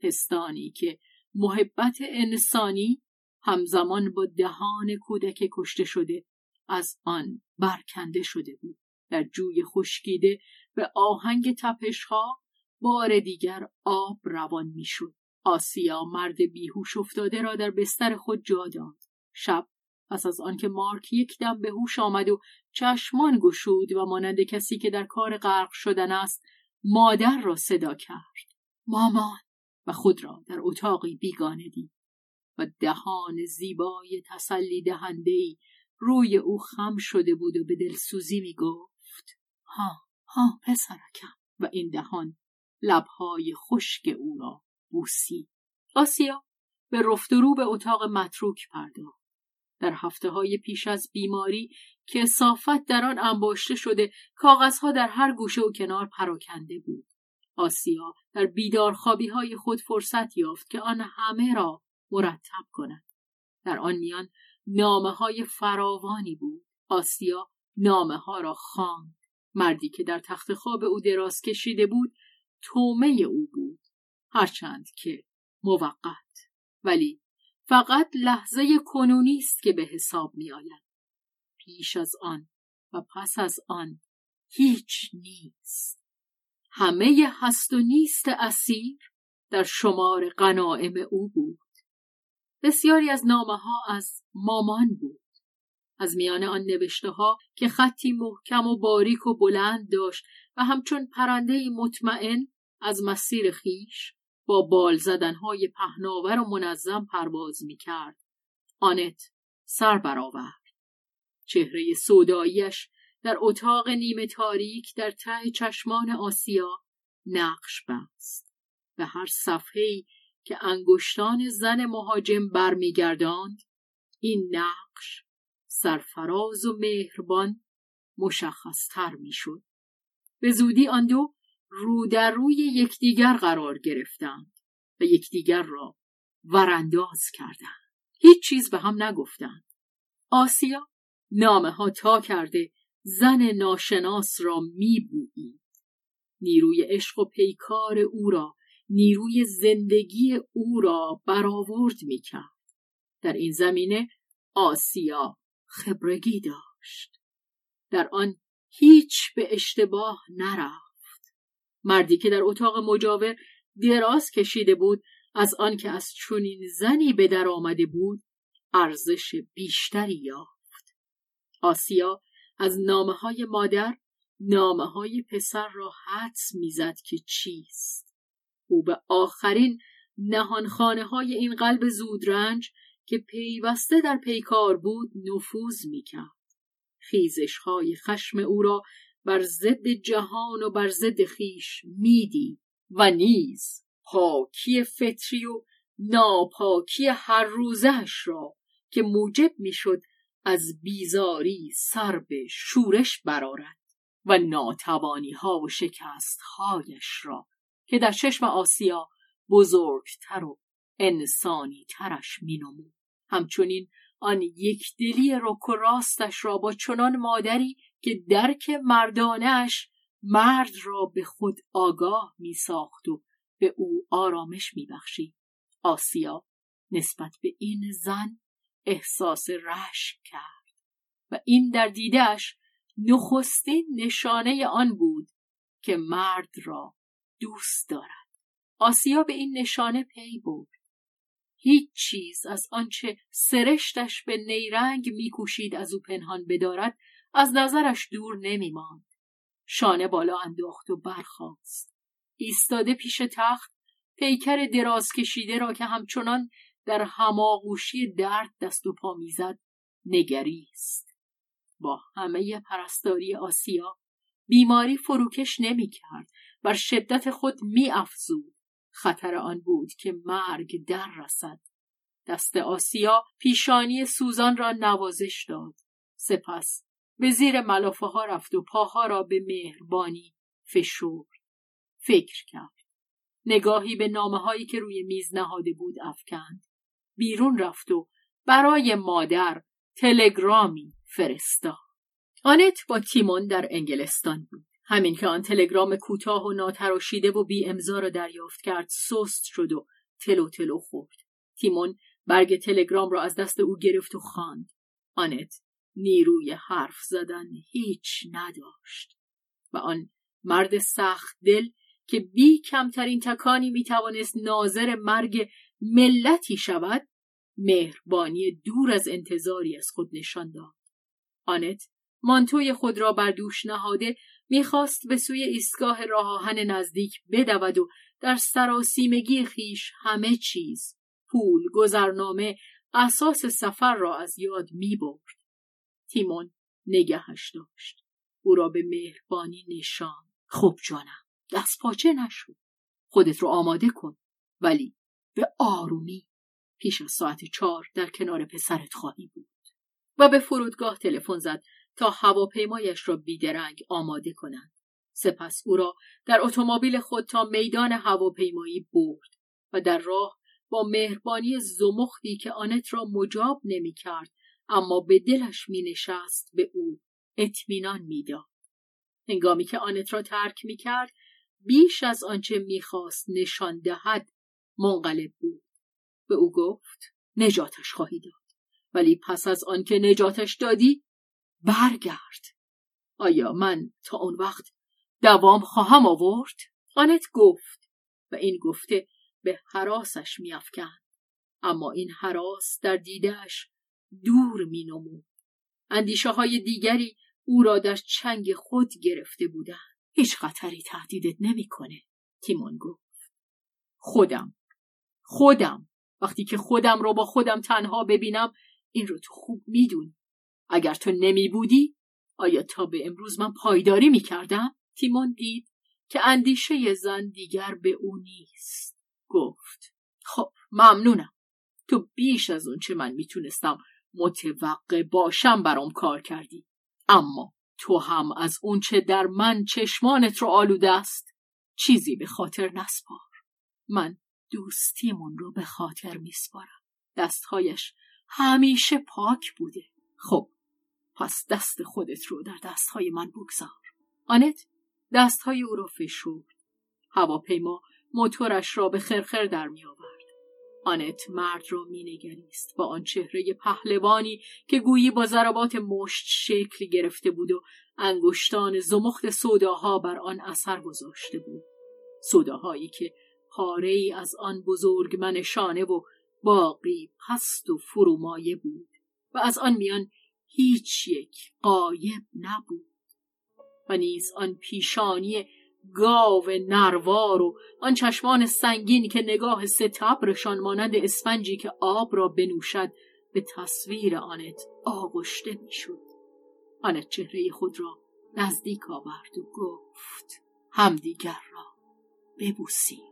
پستانی که محبت انسانی همزمان با دهان کودک کشته شده از آن برکنده شده بود. در جوی خشکیده به آهنگ تپشها بار دیگر آب روان می‌شد. آسیا مرد بیهوش افتاده را در بستر خود جا داد. شب پس از آنکه مارک یک دم به هوش آمد و چشمان گشود و مانند کسی که در کار غرق شدن است مادر را صدا کرد. مامان! و خود را در اتاقی بیگانه دید و دهان زیبای تسلی دهنده روی او خم شده بود و به دلسوزی می گفت ها ها پسرکم. و این دهان لبهای خشک او را بوسی آسیا به رفت رو به اتاق متروک پرداخت. در هفته های پیش از بیماری که صافت در آن انباشته شده کاغذها در هر گوشه و کنار پراکنده بود. آسیا در بیدارخوابی های خود فرصت یافت که آن همه را مرتب کند. در آن میان نامه های فراوانی بود. آسیا نامه ها را خواند. مردی که در تخت خواب او دراز کشیده بود تومه او بود. هرچند که موقت ولی فقط لحظه کنونی است که به حساب می آید. پیش از آن و پس از آن هیچ نیست. همه هست و نیست اسیر در شمار غنائم او بود. بسیاری از نامه ها از مامان بود. از میان آن نوشته ها که خطی محکم و باریک و بلند داشت و همچون پرنده مطمئن از مسیر خیش با بال زدنهای پهناور و منظم پرواز می کرد. آنت سر برآورد. چهره سوداییش در اتاق نیمه تاریک در ته چشمان آسیا نقش بست. به هر صفحه‌ای که انگشتان زن مهاجم برمیگرداند این نقش سرفراز و مهربان مشخصتر می‌شد. به زودی آن دو رو در روی یکدیگر قرار گرفتند و یکدیگر را ورانداز کردند هیچ چیز به هم نگفتند آسیا نامه ها تا کرده زن ناشناس را میبویید نیروی عشق و پیکار او را نیروی زندگی او را برآورد می‌کرد. در این زمینه آسیا خبرگی داشت. در آن هیچ به اشتباه نرفت. مردی که در اتاق مجاور دراز کشیده بود از آنکه از چنین زنی به در آمده بود ارزش بیشتری یافت. آسیا از نامه های مادر نامه های پسر را حدس می‌زد که چیست. او به آخرین نهانخانه های این قلب زودرنج که پیوسته در پیکار بود نفوذ می‌کرد. خیزش های خشم او را بر ضد جهان و بر ضد خیش میدی و نیز پاکی فطری و ناپاکی هر روزش را که موجب می‌شد از بیزاری سر به شورش برارد و ناتوانی ها و شکست هایش را که در چشم آسیا بزرگتر و انسانی ترش مینمود همچنین آن یک دلی رک و راستش را با چنان مادری که درک مردانش مرد را به خود آگاه می ساخت و به او آرامش می بخشید. آسیا نسبت به این زن احساس رشک کرد و این در دیدهش نخستین نشانه آن بود که مرد را دوست دارد. آسیا به این نشانه پی بود هیچ چیز از آنچه سرشتش به نیرنگ میکوشید از او پنهان بدارد از نظرش دور نمیماند. شانه بالا انداخت و برخاست. ایستاده پیش تخت پیکر دراز کشیده را که همچنان در هماغوشی درد دست و پا می‌زد نگریست. با همه پرستاری آسیا بیماری فروکش نمی‌کرد بر شدت خود میافزود. خطر آن بود که مرگ در رسد. دست آسیا پیشانی سوزان را نوازش داد. سپس به زیر ملافه ها رفت و پاها را به مهربانی فشرد. فکر کرد. نگاهی به نامه هایی که روی میز نهاده بود افکند. بیرون رفت و برای مادر تلگرامی فرستاد. آنت با تیمون در انگلستان بود. همین که آن تلگرام کوتاه و ناتراشیده و بی امضا را دریافت کرد سست شد و تلو تلو خورد. تیمون برگ تلگرام را از دست او گرفت و خواند. آنت نیروی حرف زدن هیچ نداشت و آن مرد سخت دل که بی کمترین تکانی می توانست ناظر مرگ ملتی شود مهربانی دور از انتظاری از خود نشان داد. آنت مانتوی خود را بر دوش نهاده می‌خواست به سوی ایستگاه راه آهن نزدیک بدود و در سراسیمگی خیش همه چیز پول گذرنامه اساس سفر را از یاد می‌برد. تیمون نگهش داشت. او را به مهربانی نشان. خوب جانم دست پاچه نشو. خودت رو آماده کن. ولی به آرومی. پیش از ساعت چهار در کنار پسرت خواهی بود. و به فرودگاه تلفن زد تا هواپیمایش را بیدرنگ آماده کنند سپس او را در اتومبیل خود تا میدان هواپیمایی برد و در راه با مهربانی زمختی که آنت را مجاب نمی کرد اما به دلش می نشست به او اطمینان می‌داد. هنگامی که آنت را ترک می کرد بیش از آنچه می‌خواست نشان دهد منقلب بود. به او گفت نجاتش خواهی داد. ولی پس از آنکه نجاتش دادی برگرد. آیا من تا اون وقت دوام خواهم آورد؟ آنت گفت و این گفته به حراسش میافکند. اما این حراس در دیدهش دور مینمود. اندیشه های دیگری او را در چنگ خود گرفته بودند. هیچ خطری تهدیدت نمی‌کنه تیمون گفت. خودم خودم. وقتی که خودم رو با خودم تنها ببینم این رو تو خوب می‌دونی. اگر تو نمی بودی آیا تا به امروز من پایداری می کردم؟ تیمون دید که اندیشه زن دیگر به او نیست. گفت خب ممنونم. تو بیش از اون چه من می‌تونستم متوقع باشم برام کار کردی. اما تو هم از اون چه در من چشمانت رو آلوده است چیزی به خاطر نسپار. من دوستیمون رو به خاطر میسپارم. دستهایش همیشه پاک بوده. خب پس دست خودت رو در دستهای من بگذار. آنت دستهای او را فشرد. هواپیما موتورش را به خرخر در می آورد. آنت مرد را مینگریست با آن چهره پهلوانی که گویی با ضربات مشت شکل گرفته بود و انگشتان زمخت سوداها بر آن اثر گذاشته بود. سوداهایی که پاره ای از آن بزرگ منشانه و باقی پست و فرومایه بود و از آن میان هیچ یک قایب نبود و نیز آن پیشانی گاو نروار و آن چشمان سنگین که نگاه ستبرشان مانند اسفنجی که آب را بنوشد به تصویر آنت آغشته می‌شد. آنت چهره خود را نزدیک آورد و گفت همدیگر را ببوسیم